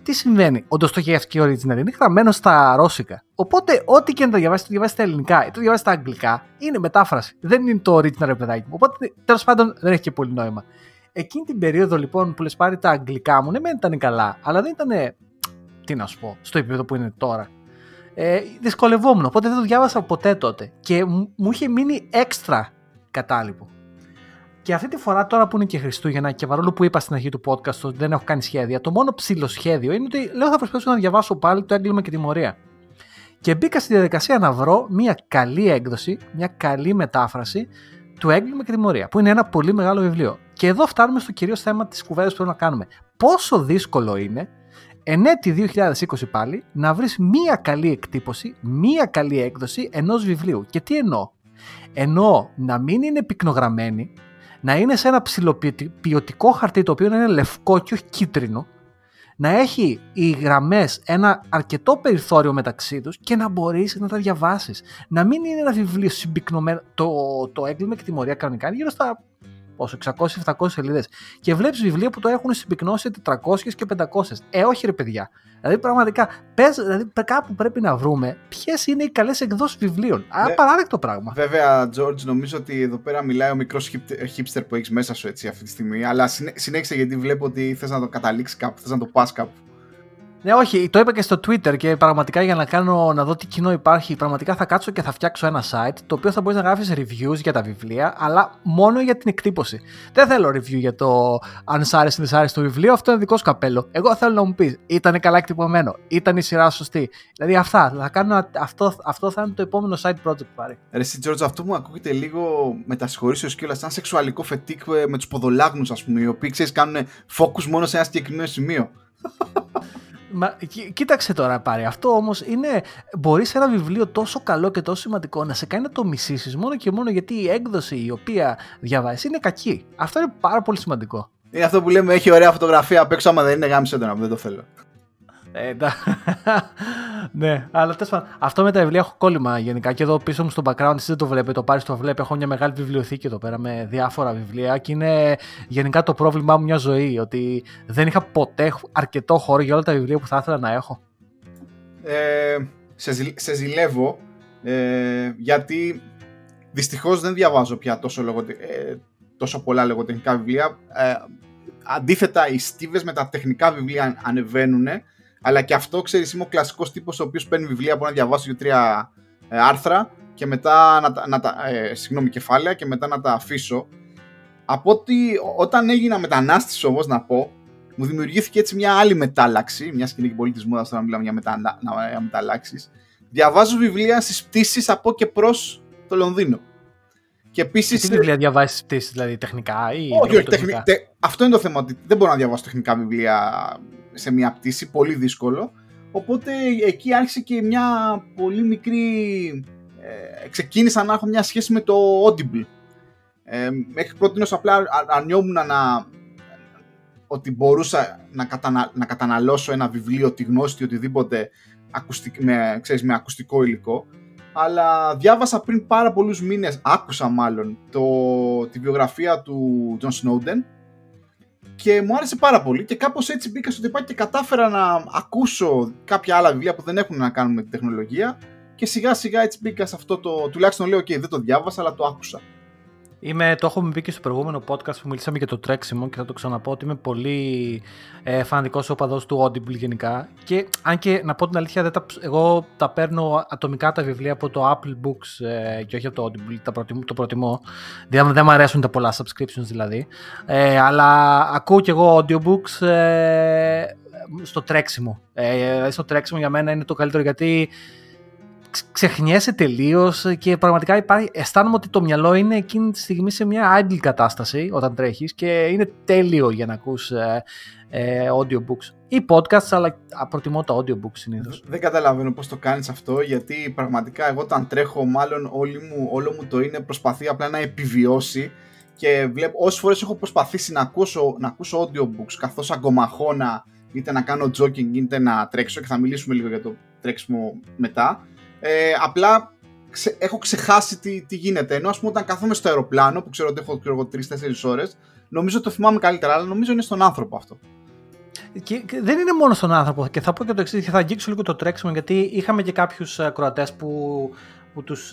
[SPEAKER 1] τι συμβαίνει; Ο Ντοστογεύσκη original είναι γραμμένος στα ρώσικα. Οπότε, ό,τι και να το διαβάσεις, το διαβάσεις στα ελληνικά ή το διαβάσεις στα αγγλικά, είναι μετάφραση. Δεν είναι το original ρε παιδάκι μου. Οπότε, τέλος πάντων, δεν έχει και πολύ νόημα. Εκείνη την περίοδο λοιπόν που λες πάρει τα αγγλικά μου, ναι, δεν ήταν καλά, αλλά δεν ήταν. Τι να σου πω, στο επίπεδο που είναι τώρα. Ε, δυσκολευόμουν, οπότε δεν το διάβασα ποτέ τότε. Και μου είχε μείνει έξτρα κατάλοιπο. Και αυτή τη φορά, τώρα που είναι και Χριστούγεννα, και παρόλο που είπα στην αρχή του podcast ότι δεν έχω κάνει σχέδια, το μόνο ψηλό σχέδιο είναι ότι λέω θα προσπαθήσω να διαβάσω πάλι το έγκλημα και τιμωρία. Και μπήκα στη διαδικασία να βρω μια καλή έκδοση, μια καλή μετάφραση του έγκλημα και τιμωρία, που είναι ένα πολύ μεγάλο βιβλίο. Και εδώ φτάνουμε στο κυρίως θέμα της κουβέντας που πρέπει να κάνουμε. Πόσο δύσκολο είναι εν έτη 2020 πάλι να βρεις μία καλή εκτύπωση, μία καλή έκδοση ενός βιβλίου. Και τι εννοώ; Εννοώ να μην είναι πυκνογραμμένη, να είναι σε ένα ψηλοποιητικό χαρτί το οποίο είναι λευκό και όχι κίτρινο, να έχει οι γραμμές ένα αρκετό περιθώριο μεταξύ τους και να μπορείς να τα διαβάσεις. Να μην είναι ένα βιβλίο συμπυκνωμένο. Το, το έγκλημα και τιμωρία κανονικά είναι γύρω στα πόσο, 600-700 σελίδες. Και βλέπεις βιβλία που το έχουν συμπυκνώσει 400 και 500. Ε, όχι ρε παιδιά. Δηλαδή, πραγματικά, πες, δηλαδή, κάπου πρέπει να βρούμε ποιες είναι οι καλές εκδόσεις βιβλίων. Ναι. Απαράδεκτο πράγμα.
[SPEAKER 2] Βέβαια, George, νομίζω ότι εδώ πέρα μιλάει ο μικρός hipster που έχεις μέσα σου έτσι αυτή τη στιγμή. Αλλά συνέχισε γιατί βλέπω ότι θες να το καταλήξεις κάπου, θες να το πας κάπου.
[SPEAKER 1] Ναι, όχι, το είπα και στο Twitter και πραγματικά για να κάνω να δω τι κοινό υπάρχει, πραγματικά θα κάτσω και θα φτιάξω ένα site το οποίο θα μπορείς να γράφεις reviews για τα βιβλία, αλλά μόνο για την εκτύπωση. Δεν θέλω review για το αν σ' άρεσε ή δεν σ' άρεσε το βιβλίο, αυτό είναι δικό σου καπέλο. Εγώ θέλω να μου πεις, ήταν καλά εκτυπωμένο, ήταν η σειρά σωστή. Δηλαδή αυτά, θα κάνω, αυτό, αυτό θα είναι το επόμενο site project πάρει.
[SPEAKER 2] Ρε εσύ, George, αυτό μου ακούγεται λίγο μετασχωρήσεως κιόλα, σαν σεξουαλικό φετίκ ε, με τους ποδολάγνους, ας πούμε, οι οποίοι ξέρεις κάνουν focus μόνο σε ένα συγκεκριμένο σημείο.
[SPEAKER 1] Μα, κοίταξε τώρα πάρει. Αυτό όμως είναι. Μπορείς ένα βιβλίο τόσο καλό και τόσο σημαντικό να σε κάνει να το μισήσεις μόνο και μόνο γιατί η έκδοση η οποία διαβάζεις είναι κακή. Αυτό είναι πάρα πολύ σημαντικό.
[SPEAKER 2] Είναι αυτό που λέμε: Έχει ωραία φωτογραφία απ' έξω, άμα δεν είναι γάμισε τον δεν το θέλω.
[SPEAKER 1] Ε, ναι, αλλά τέλος πάντων, αυτό με τα βιβλία έχω κόλλημα γενικά. Και εδώ πίσω μου στο background, εσεί δεν το βλέπετε, το πάρεις το βλέπει. Έχω μια μεγάλη βιβλιοθήκη εδώ πέρα με διάφορα βιβλία και είναι γενικά το πρόβλημά μου μια ζωή. Ότι δεν είχα ποτέ αρκετό χώρο για όλα τα βιβλία που θα ήθελα να έχω.
[SPEAKER 2] Ε, σε, σε ζηλεύω ε, γιατί δυστυχώς δεν διαβάζω πια τόσο, ε, τόσο πολλά λογοτεχνικά βιβλία. Ε, αντίθετα, οι στίβες με τα τεχνικά βιβλία ανεβαίνουν αλλά και αυτό, ξέρεις, είμαι ο κλασικός τύπος ο οποίος παίρνει βιβλία που να διαβάσω για τρία ε, άρθρα και μετά να, να τα. Ε, συγγνώμη, κεφάλαια και μετά να τα αφήσω. Από ότι όταν έγινα μετανάστης όμως, να πω, μου δημιουργήθηκε έτσι μια άλλη μετάλλαξη. Μια σκηνή πολύ της μόδας τώρα μιλάμε για, μετα, για μεταλλάξεις. Διαβάζω βιβλία στις πτήσεις από και προς το Λονδίνο.
[SPEAKER 1] Και επίσης. Τι βιβλία διαβάζει στι πτήσεις, δηλαδή τεχνικά ή.
[SPEAKER 2] Όχι, όχι, τεχνικά; Αυτό είναι το θέμα. Ότι δεν μπορώ να διαβάσω τεχνικά βιβλία σε μια πτήση, πολύ δύσκολο. Οπότε εκεί άρχισε και μια πολύ μικρή... Ε, ξεκίνησα να έχω μια σχέση με το Audible. Ε, μέχρι πρώτη απλά αρνιόμουν να, ότι μπορούσα να, κατανα, να καταναλώσω ένα βιβλίο, τη γνώση, οτιδήποτε με, ξέρεις, με ακουστικό υλικό. Αλλά διάβασα πριν πάρα πολλούς μήνες, άκουσα μάλλον, το, τη βιογραφία του John Snowden και μου άρεσε πάρα πολύ και κάπως έτσι μπήκα στο τυπάκι και κατάφερα να ακούσω κάποια άλλα βιβλία που δεν έχουν να κάνουν με τη τεχνολογία και σιγά σιγά έτσι μπήκα σε αυτό το, τουλάχιστον λέω και δεν το διάβασα αλλά το άκουσα.
[SPEAKER 1] Είμαι, το έχουμε πει και στο προηγούμενο podcast που μιλήσαμε για το τρέξιμο και θα το ξαναπώ ότι είμαι πολύ ε, φανατικός οπαδός του Audible γενικά. Και αν και να πω την αλήθεια δεν τα, εγώ τα παίρνω ατομικά τα βιβλία από το Apple Books ε, και όχι από το Audible, τα προτιμώ, το προτιμώ. Δηλαδή δεν μου αρέσουν τα πολλά subscriptions δηλαδή. Ε, αλλά ακούω και εγώ audiobooks ε, στο τρέξιμο. Ε, στο τρέξιμο για μένα είναι το καλύτερο γιατί ξεχνιέσαι τελείως και πραγματικά υπάρχει, αισθάνομαι ότι το μυαλό είναι εκείνη τη στιγμή σε μια idle κατάσταση όταν τρέχεις και είναι τέλειο για να ακούς ε, ε, audiobooks ή podcasts, αλλά προτιμώ τα audiobooks συνήθως.
[SPEAKER 2] Δεν καταλαβαίνω πώς το κάνεις αυτό, γιατί πραγματικά εγώ όταν τρέχω, μάλλον όλη μου, όλο μου το είναι προσπαθεί απλά να επιβιώσει. Και βλέπω όσες φορές έχω προσπαθήσει να ακούσω, να ακούσω audiobooks καθώς αγκομαχώνα, είτε να κάνω jogging είτε να τρέξω, και θα μιλήσουμε λίγο για το τρέξιμο μετά ε, απλά ξε, έχω ξεχάσει τι, τι γίνεται. Ενώ ας πούμε όταν καθόμαι στο αεροπλάνο, που ξέρω ότι έχω 3-4 ώρες, νομίζω το θυμάμαι καλύτερα, αλλά νομίζω είναι στον άνθρωπο αυτό.
[SPEAKER 1] και, δεν είναι μόνο στον άνθρωπο. Και θα πω και το εξής, και θα αγγίξω λίγο το τρέξιμο, γιατί είχαμε και κάποιους κροατέ που, που τους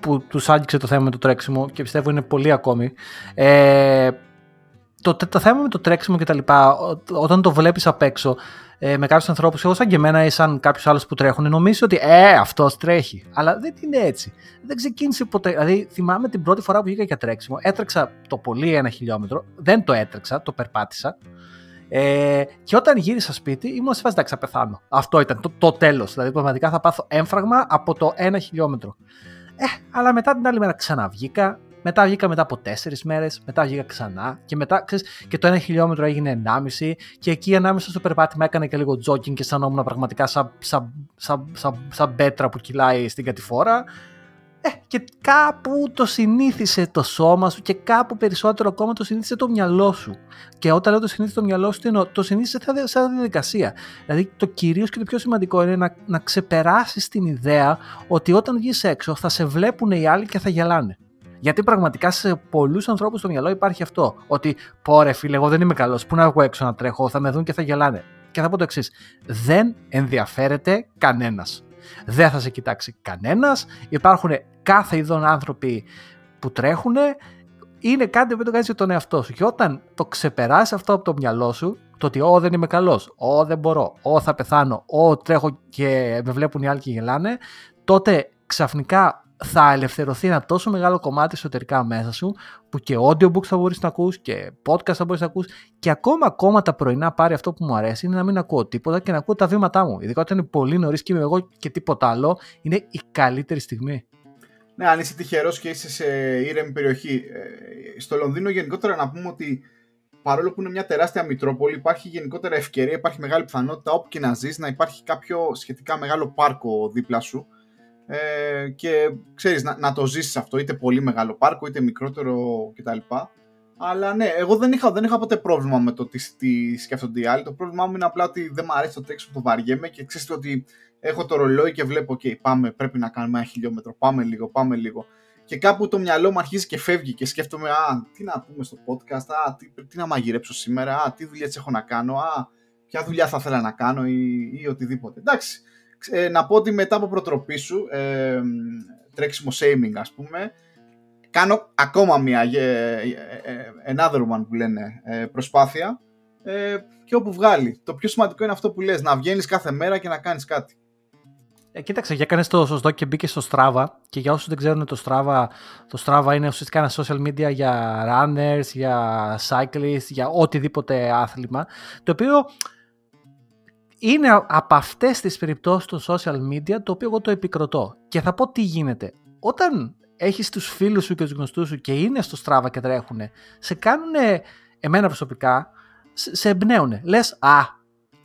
[SPEAKER 1] που τους άγγιξε το θέμα με το τρέξιμο και πιστεύω είναι πολύ ακόμη. Ε, το, το θέμα με το τρέξιμο και τα λοιπά, όταν το βλέπεις απ' έξω ε, με κάποιους ανθρώπους, εγώ σαν και εμένα ή σαν κάποιους άλλους που τρέχουν, νομίζω ότι ε, αυτός τρέχει. Αλλά δεν είναι έτσι. Δεν ξεκίνησε ποτέ. Δηλαδή, θυμάμαι την πρώτη φορά που βγήκα για τρέξιμο, έτρεξα το πολύ ένα χιλιόμετρο, δεν το έτρεξα, το περπάτησα. Ε, και όταν γύρισα σπίτι, ήμουν σε φάση εντάξει, θα πεθάνω. Αυτό ήταν το, το τέλος. Δηλαδή, πραγματικά θα πάθω έμφραγμα από το ένα χιλιόμετρο. Ε, αλλά μετά την άλλη μέρα ξαναβγήκα. Μετά βγήκα μετά από τέσσερις μέρες, μετά βγήκα ξανά και μετά ξέρεις, και το ένα χιλιόμετρο έγινε 1,5 και εκεί ανάμεσα στο περπάτημα έκανα και λίγο τζόκινγκ και αισθανόμουν πραγματικά σαν, σαν, σαν, σαν, σαν μπέτρα που κυλάει στην κατηφόρα. Ε, και κάπου το συνήθισε το σώμα σου και κάπου περισσότερο ακόμα το συνήθισε το μυαλό σου. Και όταν λέω το συνήθισε το μυαλό σου, το, το συνήθισε σαν διαδικασία. Δηλαδή το κυρίως και το πιο σημαντικό είναι να, να ξεπεράσεις την ιδέα ότι όταν βγεις έξω θα σε βλέπουν οι άλλοι και θα γελάνε. Γιατί πραγματικά σε πολλούς ανθρώπους στο μυαλό υπάρχει αυτό. Ότι πόρε φίλε, εγώ δεν είμαι καλός. Πού να βγω έξω να τρέχω, θα με δουν και θα γελάνε. Και θα πω το εξής. Δεν ενδιαφέρεται κανένας. Δεν θα σε κοιτάξει κανένας. Υπάρχουν κάθε ειδών άνθρωποι που τρέχουν. Είναι κάτι που το κάνεις για τον εαυτό σου. Και όταν το ξεπεράσει αυτό από το μυαλό σου, το ότι Ω δεν είμαι καλός, Ω δεν μπορώ, Ω θα πεθάνω, Ω τρέχω και με βλέπουν οι άλλοι και γελάνε, τότε ξαφνικά θα ελευθερωθεί ένα τόσο μεγάλο κομμάτι εσωτερικά μέσα σου που και audiobooks θα μπορείς να ακούς και podcast θα μπορείς να ακούς και ακόμα ακόμα τα πρωινά πάρει αυτό που μου αρέσει είναι να μην ακούω τίποτα και να ακούω τα βήματά μου. Ειδικά όταν είναι πολύ νωρίς και είμαι εγώ και τίποτα άλλο είναι η καλύτερη στιγμή.
[SPEAKER 2] Ναι, αν είσαι τυχερός και είσαι σε ήρεμη περιοχή. Ε, στο Λονδίνο γενικότερα να πούμε ότι παρόλο που είναι μια τεράστια μητρόπολη, υπάρχει γενικότερα ευκαιρία, υπάρχει μεγάλη πιθανότητα όπου και να ζεις να υπάρχει κάποιο σχετικά μεγάλο πάρκο δίπλα σου ε, και ξέρεις να, να το ζήσεις αυτό είτε πολύ μεγάλο πάρκο είτε μικρότερο κτλ. Αλλά ναι, εγώ δεν είχα, δεν είχα ποτέ πρόβλημα με το τι, τι σκέφτονται οι άλλοι. Το πρόβλημά μου είναι απλά ότι δεν μου αρέσει το τρέξιμο, το βαριέμαι και ξέρετε ότι έχω το ρολόι και βλέπω, OK, πάμε, πρέπει να κάνουμε ένα χιλιόμετρο, πάμε λίγο, πάμε λίγο. Και κάπου το μυαλό μου αρχίζει και φεύγει και σκέφτομαι, Α, τι να πούμε στο podcast, Α, τι, τι να μαγειρέψω σήμερα, Α, τι δουλειές έχω να κάνω, Α, ποια δουλειά θα ήθελα να κάνω ή, ή οτιδήποτε. Εντάξει, ε, να πω ότι μετά από προτροπή σου, ε, τρέξιμο shaming ας πούμε, κάνω ακόμα μια ε, ε, another one που λένε προσπάθεια και όπου βγάλει. Το πιο σημαντικό είναι αυτό που λες, να βγαίνεις κάθε μέρα και να κάνεις κάτι.
[SPEAKER 1] Ε, κοίταξε, για έκανες το σωστό και μπήκες στο Strava. Και για όσους δεν ξέρουν, το Strava, το Strava είναι ουσιαστικά ένα social media για runners, για cyclists, για οτιδήποτε άθλημα. Το οποίο είναι από αυτές τις περιπτώσεις των social media το οποίο εγώ το επικροτώ. Και θα πω τι γίνεται. Όταν έχεις τους φίλους σου και τους γνωστούς σου και είναι στο Strava και τρέχουν, σε κάνουν εμένα προσωπικά, σε εμπνέουν. Λες, α,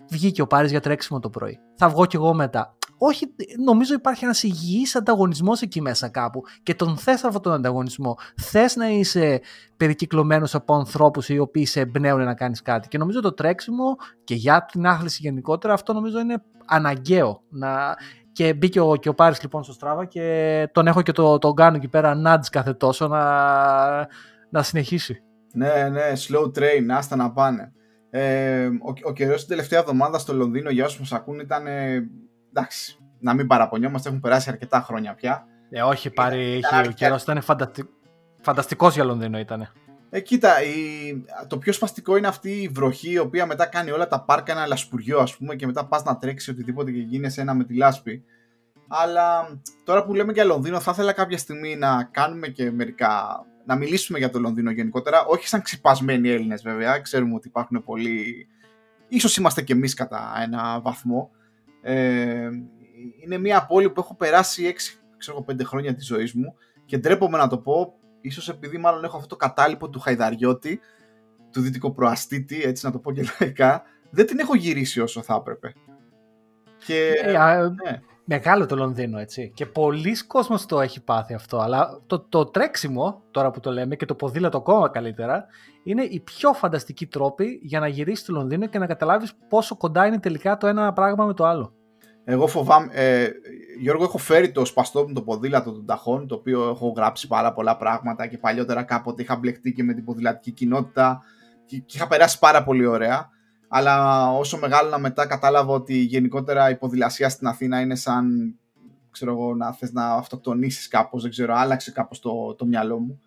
[SPEAKER 1] βγήκε ο Πάρης για τρέξιμο το πρωί. Θα βγω κι εγώ μετά όχι, νομίζω υπάρχει ένας υγιής ανταγωνισμός εκεί μέσα κάπου και τον θες αυτόν τον ανταγωνισμό. Θες να είσαι περικυκλωμένος από ανθρώπους οι οποίοι σε εμπνέουν να κάνεις κάτι. Και νομίζω το τρέξιμο και για την άθληση γενικότερα αυτό νομίζω είναι αναγκαίο. Να... Και μπήκε ο, και ο Πάρης λοιπόν στο Στράβα και τον έχω και το, τον κάνω εκεί πέρα nudge κάθε τόσο να, να συνεχίσει.
[SPEAKER 2] Ναι, ναι, slow train, άστα να πάνε. Ε, ο, ο καιρός την τελευταία εβδομάδα στο Λονδίνο, για όσους μας ακούν, ήταν εντάξει, να μην παραπονιόμαστε, έχουν περάσει αρκετά χρόνια πια.
[SPEAKER 1] Ε, όχι, πάρει, έχει, ο καιρός ήταν φανταστι... φανταστικός για Λονδίνο ήταν.
[SPEAKER 2] Ε, κοίτα, η... το πιο σπαστικό είναι αυτή η βροχή η οποία μετά κάνει όλα τα πάρκα ένα λασπουριό ας πούμε και μετά πας να τρέξει οτιδήποτε και γίνεσαι ένα με τη λάσπη. Αλλά τώρα που λέμε για Λονδίνο θα ήθελα κάποια στιγμή να κάνουμε και μερικά, να μιλήσουμε για το Λονδίνο γενικότερα, όχι σαν ξυπασμένοι Έλληνες βέβαια, ξέρουμε ότι υπάρχουν πολλοί, ίσως είμαστε και εμείς κατά ένα βαθμό, ε, είναι μια πόλη που έχω περάσει 6-5 χρόνια της ζωής μου και ντρέπομαι να το πω, ίσως επειδή μάλλον έχω αυτό το κατάλοιπο του Χαϊδαριώτη, του δυτικό προαστήτη, έτσι να το πω και λαϊκά, δεν την έχω γυρίσει όσο θα έπρεπε.
[SPEAKER 1] Και, ε, ναι. Μεγάλο το Λονδίνο, έτσι. Και πολλοί κόσμος το έχει πάθει αυτό. Αλλά το, το τρέξιμο, τώρα που το λέμε, και το ποδήλατο ακόμα καλύτερα, είναι η πιο φανταστική τρόπη για να γυρίσεις το Λονδίνο και να καταλάβεις πόσο κοντά είναι τελικά το ένα πράγμα με το άλλο.
[SPEAKER 2] Εγώ φοβάμαι. Ε, Γιώργο, έχω φέρει το σπαστό μου το ποδήλατο των ταχών, το οποίο έχω γράψει πάρα πολλά πράγματα και παλιότερα κάποτε είχα μπλεχτεί και με την ποδηλατική κοινότητα και, και είχα περάσει πάρα πολύ ωραία. Αλλά όσο μεγάλωνα μετά κατάλαβα ότι γενικότερα η ποδηλασία στην Αθήνα είναι σαν ξέρω εγώ, να θες να αυτοκτονήσεις κάπως, δεν ξέρω, άλλαξε κάπως το, το μυαλό μου.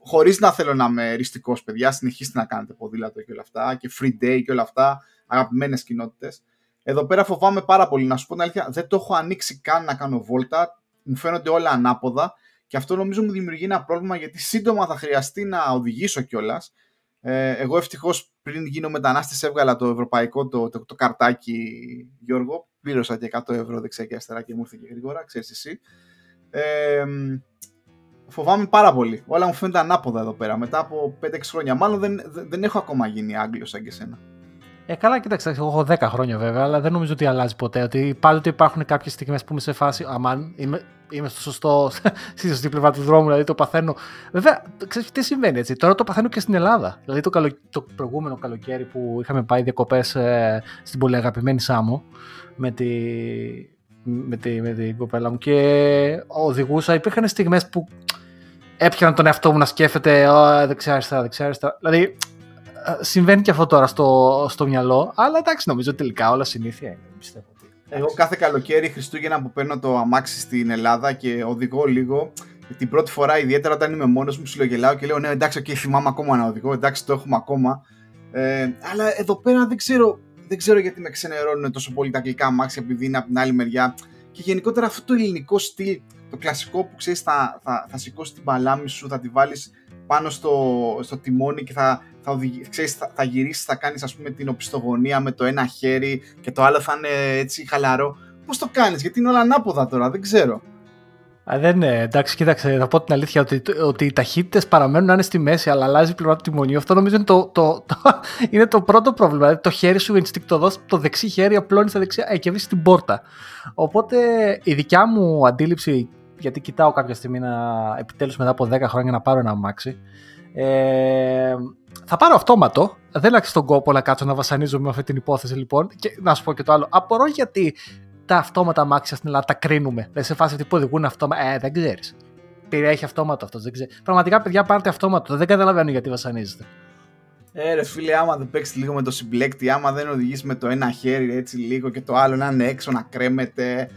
[SPEAKER 2] Χωρίς να θέλω να είμαι ριστικός, παιδιά, συνεχίστε να κάνετε ποδήλατο και όλα αυτά και free day και όλα αυτά, αγαπημένες κοινότητες. Εδώ πέρα φοβάμαι πάρα πολύ, να σου πω την αλήθεια, δεν το έχω ανοίξει καν να κάνω βόλτα, μου φαίνονται όλα ανάποδα και αυτό νομίζω μου δημιουργεί ένα πρόβλημα γιατί σύντομα θα χρειαστεί να οδηγήσω κιόλας. Ε, εγώ ευτυχώς πριν γίνω μετανάστης έβγαλα το ευρωπαϊκό το, το, το, καρτάκι Γιώργο. Πλήρωσα και 100 ευρώ δεξιά και αριστερά και μου ήρθε και γρήγορα, ξέρεις εσύ. Ε, φοβάμαι πάρα πολύ. Όλα μου φαίνονται ανάποδα εδώ πέρα μετά από 5-6 χρόνια. Μάλλον δεν, δεν έχω ακόμα γίνει Άγγλος σαν και εσένα.
[SPEAKER 1] Ε, καλά, κοίταξε, εγώ έχω 10 χρόνια βέβαια, αλλά δεν νομίζω ότι αλλάζει ποτέ. Ότι πάντοτε υπάρχουν κάποιες στιγμές που είμαι σε φάση. Αμάν, είμαι, είμαι στο σωστό, στη σωστή πλευρά του δρόμου, δηλαδή το παθαίνω. Βέβαια, ξέρεις τι συμβαίνει έτσι. Τώρα το παθαίνω και στην Ελλάδα. Δηλαδή το, καλο, το προηγούμενο καλοκαίρι που είχαμε πάει διακοπές ε, στην πολύ αγαπημένη Σάμο με, τη, με, τη, με την κοπέλα μου και οδηγούσα. Υπήρχαν στιγμές που έπιανα τον εαυτό μου να σκέφτεται δεξιά-αριστερά, δεξιά-αριστερά. Δηλαδή συμβαίνει και αυτό τώρα στο, στο μυαλό, αλλά εντάξει, νομίζω τελικά όλα συνήθεια είναι. Πιστεύω.
[SPEAKER 2] Εγώ κάθε καλοκαίρι Χριστούγεννα που παίρνω το αμάξι στην Ελλάδα και οδηγώ λίγο, την πρώτη φορά ιδιαίτερα όταν είμαι μόνος μου συλλογελάω και λέω ναι εντάξει, okay, θυμάμαι ακόμα να οδηγώ, εντάξει το έχουμε ακόμα. Ε, αλλά εδώ πέρα δεν ξέρω, δεν ξέρω γιατί με ξενερώνουν τόσο πολύ τα αγγλικά αμάξια επειδή είναι από την άλλη μεριά και γενικότερα αυτό το ελληνικό στυλ, το κλασικό που ξέρεις θα, θα, θα σηκώσει την παλάμη σου, θα τη βάλεις πάνω στο, στο τιμόνι και θα, θα, οδηγεί, ξέρεις, θα, θα γυρίσεις, θα κάνεις ας πούμε την οπισθογωνία με το ένα χέρι και το άλλο θα είναι έτσι χαλαρό. Πώς το κάνεις, γιατί είναι όλα ανάποδα τώρα, δεν ξέρω.
[SPEAKER 1] Α, δεν είναι. Εντάξει, κοίταξε, θα πω την αλήθεια ότι, ότι οι ταχύτητες παραμένουν να είναι στη μέση, αλλά αλλάζει η πλευρά του τιμονίου. Αυτό νομίζω είναι το, το, το, είναι το πρώτο πρόβλημα. Δηλαδή το χέρι σου ενστικτοδό, το δεξί χέρι απλώνεις στα δεξιά ε, και βρει την πόρτα. Οπότε η δικιά μου αντίληψη γιατί κοιτάω κάποια στιγμή να επιτέλους μετά από 10 χρόνια να πάρω ένα αμάξι. Ε, θα πάρω αυτόματο. Δεν άξιζε τον κόπο να κάτσω να βασανίζομαι με αυτή την υπόθεση λοιπόν. Και να σου πω και το άλλο. Απορώ γιατί τα αυτόματα αμάξια στην Ελλάδα τα κρίνουμε. Δηλαδή σε φάση που οδηγούν αυτόματα. Ε, δεν ξέρεις. Περιέχει αυτόματο αυτός. Δεν ξέρεις. Πραγματικά, παιδιά, πάρτε αυτόματο. Δεν καταλαβαίνω γιατί βασανίζετε.
[SPEAKER 2] Ε, ρε φίλε, άμα δεν παίξεις λίγο με το συμπλέκτη, άμα δεν οδηγήσει με το ένα χέρι έτσι λίγο και το άλλο να είναι έξω να κρέμεται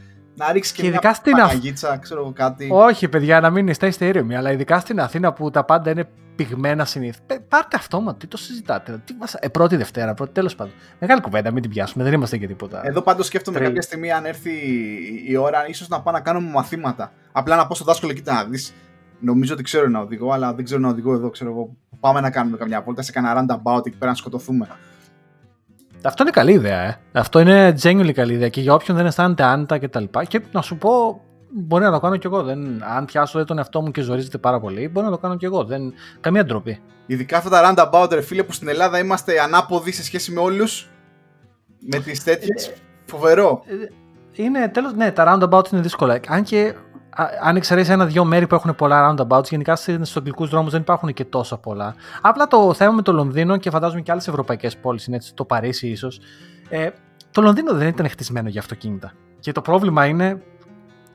[SPEAKER 2] να ρίξεις και, και μια στην παναγίτσα, ξέρω εγώ κάτι.
[SPEAKER 1] Όχι, παιδιά, να μην είστε ήρεμοι, αλλά ειδικά στην Αθήνα που τα πάντα είναι πυγμένα συνήθως. Πάρτε αυτόματο, τι το συζητάτε. Τι μας... ε, πρώτη Δευτέρα, πρώτη τέλος πάντων. Μεγάλη κουβέντα, μην την πιάσουμε, δεν είμαστε για τίποτα.
[SPEAKER 2] Εδώ πάντως σκέφτομαι Τρί... κάποια στιγμή, αν έρθει η ώρα, ίσως να πάω να κάνουμε μαθήματα. Απλά να πω στο δάσκαλο, κοίτα να δεις. Νομίζω ότι ξέρω να οδηγώ, αλλά δεν ξέρω να οδηγώ εδώ. Ξέρω εγώ. Πάμε να κάνουμε καμιά βόλτα σε κανένα roundabout εκεί πέρα να σκοτωθούμε.
[SPEAKER 1] Αυτό είναι καλή ιδέα, ε. Αυτό είναι genuinely καλή ιδέα και για όποιον δεν αισθάνεται άνετα και τα λοιπά. Και να σου πω, μπορεί να το κάνω κι εγώ. Δεν, αν πιάσω τον εαυτό μου και ζορίζεται πάρα πολύ, μπορεί να το κάνω κι εγώ. Δεν, καμία ντροπή.
[SPEAKER 2] Ειδικά αυτά τα roundabout, ρε φίλε, που στην Ελλάδα είμαστε ανάποδοι σε σχέση με όλους. Με τις τέτοιες. Ε, φοβερό.
[SPEAKER 1] Ε, είναι τέλος. Ναι, τα roundabout είναι δύσκολα. Αν και αν εξαιρέσεις ένα-δυο μέρη που έχουν πολλά roundabouts, γενικά στους αγγλικούς δρόμους δεν υπάρχουν και τόσο πολλά. Απλά το θέμα με το Λονδίνο και φαντάζομαι και άλλες ευρωπαϊκές πόλεις, είναι έτσι, το Παρίσι ίσως. Ε, το Λονδίνο δεν ήταν χτισμένο για αυτοκίνητα. Και το πρόβλημα είναι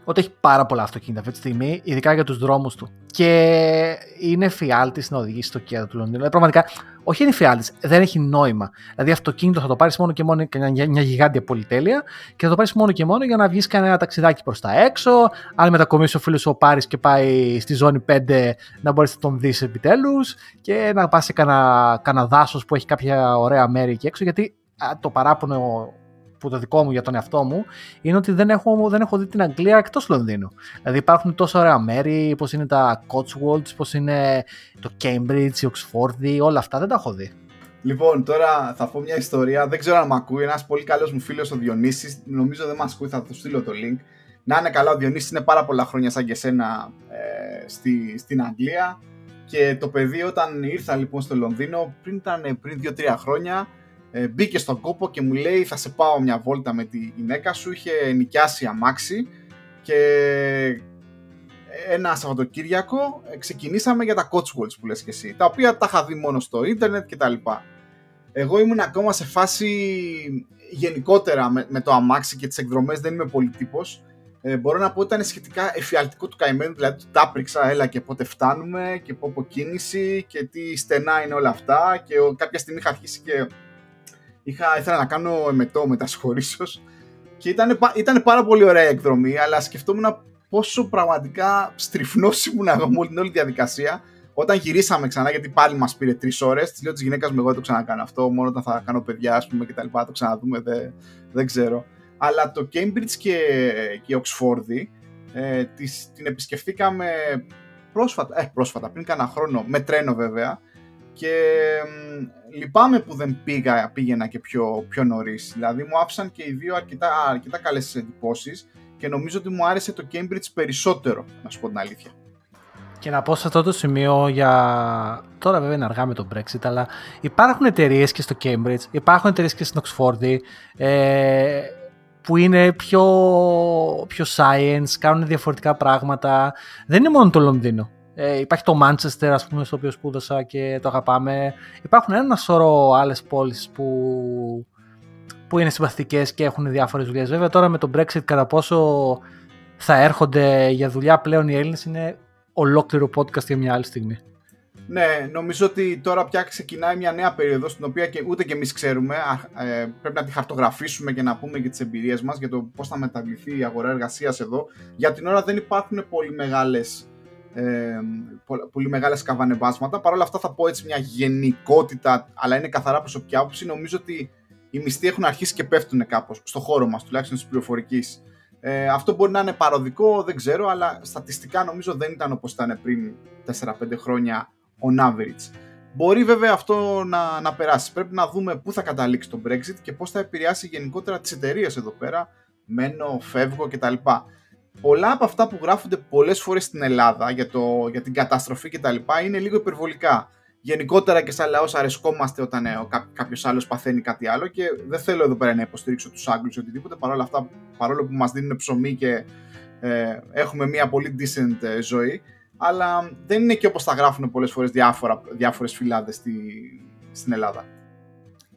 [SPEAKER 1] ότι έχει πάρα πολλά αυτοκίνητα αυτή τη στιγμή, ειδικά για τους δρόμους του. Και είναι φιάλτης να οδηγήσει το κέντρο του Λονδίνου. Δηλαδή, πραγματικά, όχι είναι φιάλτης, δεν έχει νόημα. Δηλαδή, αυτοκίνητο θα το πάρεις μόνο και μόνο για μια γιγάντια πολυτέλεια και θα το πάρεις μόνο και μόνο για να βγεις κανένα ταξιδάκι προς τα έξω. Αν μετακομίσει ο φίλος σου ο Πάρης και πάει στη ζώνη 5, να μπορείς να τον δεις επιτέλους και να πας σε κανένα δάσος που έχει κάποια ωραία μέρη εκεί έξω. Γιατί το παράπονο που το δικό μου για τον εαυτό μου είναι ότι δεν έχω, δεν έχω δει την Αγγλία εκτός Λονδίνου. Δηλαδή υπάρχουν τόσο ωραία μέρη, όπω είναι τα Cotswolds, όπω είναι το Cambridge, η Oxford, όλα αυτά δεν τα έχω δει.
[SPEAKER 2] Λοιπόν, τώρα θα πω μια ιστορία. Δεν ξέρω αν με ακούει. Ένας πολύ καλός μου φίλος ο Διονύσης, νομίζω δεν μα ακούει, θα του στείλω το link. Να είναι καλά, ο Διονύσης είναι πάρα πολλά χρόνια σαν και εσένα ε, στη, στην Αγγλία. Και το παιδί όταν ήρθα λοιπόν στο Λονδίνο, πριν ήταν πριν 2-3 χρόνια, ε, μπήκε στον κόπο και μου λέει θα σε πάω μια βόλτα με τη γυναίκα σου, είχε νοικιάσει αμάξι και ένα Σαββατοκύριακο ε, ξεκινήσαμε για τα Cotswolds που λες και εσύ, τα οποία τα είχα δει μόνο στο ίντερνετ και τα λοιπά. Εγώ ήμουν ακόμα σε φάση γενικότερα με, με το αμάξι και τις εκδρομές, δεν είμαι πολύ τύπος. Ε, μπορώ να πω ότι ήταν σχετικά εφιαλτικό του καημένου, δηλαδή του τάπριξα, έλα και πότε φτάνουμε και πω κίνηση και τι στενά είναι όλα αυτά και κάποια στιγμή είχα αρχίσει και Είχα, ήθελα να κάνω εμετό μετασχωρήσεως και ήταν, ήταν πάρα πολύ ωραία η εκδρομή, αλλά σκεφτόμουν πόσο πραγματικά στριφνός ήμουν εγώ με όλη την όλη διαδικασία. Όταν γυρίσαμε ξανά, γιατί πάλι μας πήρε τρεις ώρες, της λέω της γυναίκας μου: Εγώ δεν το ξανακάνω αυτό. Μόνο όταν θα κάνω παιδιά, ας πούμε, και τα λοιπά, το ξαναδούμε. Δεν, δεν ξέρω. Αλλά το Cambridge και, και η Oxford ε, την επισκεφθήκαμε πρόσφατα, ε, πρόσφατα, πριν κάνα χρόνο, με τρένο βέβαια. Και λυπάμαι που δεν πήγα, πήγαινα και πιο, πιο νωρίς. Δηλαδή μου άφησαν και οι δύο αρκετά, αρκετά καλές εντυπώσεις και νομίζω ότι μου άρεσε το Cambridge περισσότερο, να σου πω την αλήθεια.
[SPEAKER 1] Και να πω σε αυτό το σημείο για. Τώρα βέβαια είναι αργά με το Brexit, αλλά υπάρχουν εταιρείες και στο Cambridge, υπάρχουν εταιρείες και στην Oxford ε, που είναι πιο, πιο science, κάνουν διαφορετικά πράγματα. Δεν είναι μόνο το Λονδίνο. Ε, υπάρχει το Manchester, ας πούμε, στο οποίο σπούδασα και το αγαπάμε. Υπάρχουν ένα σωρό άλλες πόλεις που, που είναι συμπαθητικές και έχουν διάφορες δουλειές. Βέβαια τώρα με το Brexit κατά πόσο θα έρχονται για δουλειά πλέον οι Έλληνες είναι ολόκληρο podcast για μια άλλη στιγμή.
[SPEAKER 2] Ναι, νομίζω ότι τώρα πια ξεκινάει μια νέα περίοδος στην οποία και ούτε και εμείς ξέρουμε. Ε, πρέπει να τη χαρτογραφήσουμε και να πούμε και τις εμπειρίες μας για το πώς θα μεταβληθεί η αγορά εργασίας εδώ. Για την ώρα δεν υπάρχουν πολύ μεγάλες ε, πολύ μεγάλες καβανεβάσματα. Παρ' όλα αυτά θα πω έτσι μια γενικότητα, αλλά είναι καθαρά προσωπική άποψη. Νομίζω ότι οι μισθοί έχουν αρχίσει και πέφτουν κάπως στο χώρο μας, τουλάχιστον της πληροφορικής. Ε, αυτό μπορεί να είναι παροδικό, δεν ξέρω, αλλά στατιστικά νομίζω δεν ήταν όπως ήταν πριν 4-5 χρόνια on average. Μπορεί βέβαια αυτό να, να περάσει. Πρέπει να δούμε πού θα καταλήξει το Brexit και πώς θα επηρεάσει γενικότερα τις εταιρείες εδώ πέρα. Μένω, φεύγω κτλ πολλά από αυτά που γράφονται πολλές φορές στην Ελλάδα για, το, για την καταστροφή κτλ. είναι λίγο υπερβολικά. Γενικότερα και σαν λαός αρεσκόμαστε όταν ε, κάποιος άλλος παθαίνει κάτι άλλο και δεν θέλω εδώ πέρα να υποστηρίξω τους Άγγλους ή οτιδήποτε. Παρόλα αυτά, παρόλο που μας δίνουν ψωμί και ε, έχουμε μια πολύ decent ε, ζωή, αλλά δεν είναι και όπως τα γράφουν πολλές φορές διάφορες φυλάδες στη, στην Ελλάδα.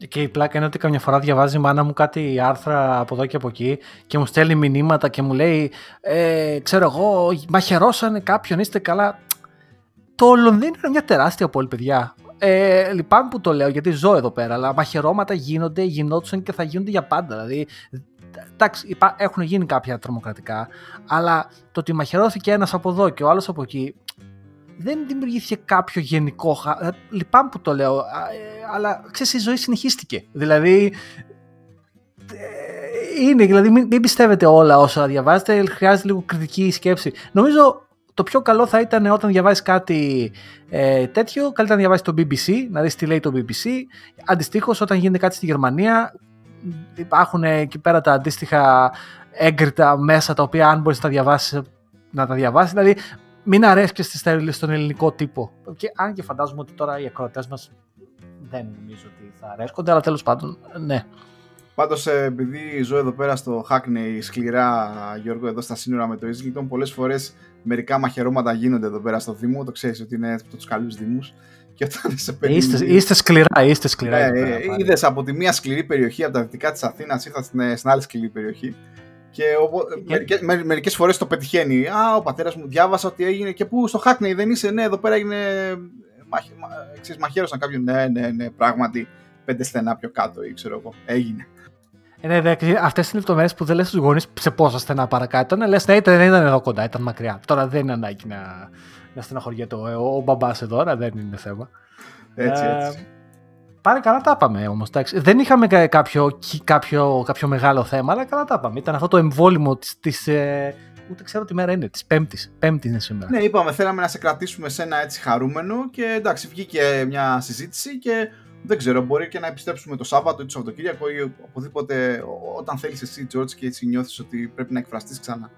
[SPEAKER 1] Και η πλάκα είναι ότι καμιά φορά διαβάζει η μάνα μου κάτι άρθρα από εδώ και από εκεί και μου στέλνει μηνύματα και μου λέει ε, ξέρω εγώ, μαχαιρώσανε κάποιον, είστε καλά. Το Λονδίνο είναι μια τεράστια πόλη, παιδιά. Ε, λυπάμαι που το λέω γιατί ζω εδώ πέρα, αλλά μαχαιρώματα γίνονται, γινόντουσαν και θα γίνονται για πάντα. Δηλαδή, εντάξει, έχουν γίνει κάποια τρομοκρατικά, αλλά το ότι μαχαιρώθηκε ένας από εδώ και ο άλλος από εκεί, δεν δημιουργήθηκε κάποιο γενικό. Ε, λυπάμαι που το λέω, ε, αλλά ξέρεις, η ζωή συνεχίστηκε. Δηλαδή, ε, είναι, δηλαδή μην, μην πιστεύετε όλα όσα διαβάζετε, χρειάζεται λίγο κριτική σκέψη. Νομίζω το πιο καλό θα ήταν όταν διαβάζεις κάτι ε, τέτοιο, καλύτερα να διαβάζεις το BBC, να δεις τι λέει το BBC. Αντιστοίχως, όταν γίνεται κάτι στη Γερμανία, υπάρχουν εκεί πέρα τα αντίστοιχα έγκριτα μέσα τα οποία αν μπορείς να τα διαβάσεις να τα διαβάσεις. Δηλαδή, μην αρέσκεστε στον ελληνικό τύπο. Και αν και φαντάζομαι ότι τώρα οι ακροατές μας δεν νομίζω ότι θα αρέσκονται, αλλά τέλος πάντων, ναι.
[SPEAKER 2] Πάντως, ε, επειδή ζω εδώ πέρα στο Hackney σκληρά, Γιώργο, εδώ στα σύνορα με το Islington, πολλές φορές μερικά μαχαιρώματα γίνονται εδώ πέρα στο Δήμο. Το ξέρεις ότι είναι από τους καλούς Δήμους. Και όταν σε
[SPEAKER 1] είστε, είστε σκληρά, είστε σκληρά.
[SPEAKER 2] Ναι, είδες από τη μία σκληρή περιοχή, από τα δυτικά της Αθήνας, ήρθα στην, στην άλλη σκληρή περιοχή. Και μερικές, μερικές φορές το πετυχαίνει. Α, ο πατέρας μου διάβασα ότι έγινε και πού στο Hackney δεν είσαι. Ναι, εδώ πέρα έγινε μαχ, ξέρεις, μαχαίρωσαν κάποιον. Ναι, ναι, ναι, πράγματι πέντε στενά πιο κάτω ή ξέρω εγώ. Έγινε.
[SPEAKER 1] Ε, ναι, ναι, αυτές είναι λεπτομέρειες που δεν λες στους γονείς σε πόσα στενά παρακάτω. Ναι, λες, ναι, ήταν, δεν ήταν εδώ κοντά, ήταν μακριά. Τώρα δεν είναι ανάγκη να, να στεναχωριέται ο, ο, ο μπαμπάς εδώ, δεν είναι θέμα.
[SPEAKER 2] Έτσι, έτσι. Ε,
[SPEAKER 1] Πάλι καλά τα είπαμε όμως. Δεν είχαμε κάποιο, κάποιο, κάποιο μεγάλο θέμα, αλλά καλά τα είπαμε. Ήταν αυτό το εμβόλυμο της. Ε, ούτε ξέρω τι μέρα είναι, της Πέμπτης. Πέμπτη είναι σήμερα.
[SPEAKER 2] Ναι, είπαμε, θέλαμε να σε κρατήσουμε σε ένα έτσι χαρούμενο και εντάξει, βγήκε μια συζήτηση και δεν ξέρω, μπορεί και να επιστρέψουμε το Σάββατο ή το Σαββατοκύριακο ή οπουδήποτε όταν θέλεις εσύ, George, και έτσι νιώθεις ότι πρέπει να εκφραστείς ξανά.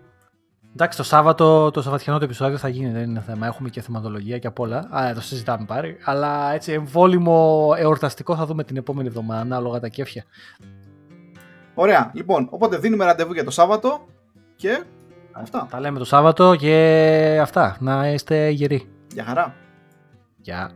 [SPEAKER 1] Εντάξει, το Σάββατο, το Σαββατιανό το επεισόδιο θα γίνει, δεν είναι θέμα. Έχουμε και θεματολογία και απ' όλα. Α, το συζητάμε πάρει. Αλλά έτσι, εμβόλυμο εορταστικό θα δούμε την επόμενη εβδομάδα, ανάλογα τα κέφια.
[SPEAKER 2] Ωραία. Λοιπόν, οπότε δίνουμε ραντεβού για το Σάββατο και αυτά.
[SPEAKER 1] Τα λέμε το Σάββατο και αυτά. Να είστε γεροί.
[SPEAKER 2] Γεια χαρά.
[SPEAKER 1] Γεια.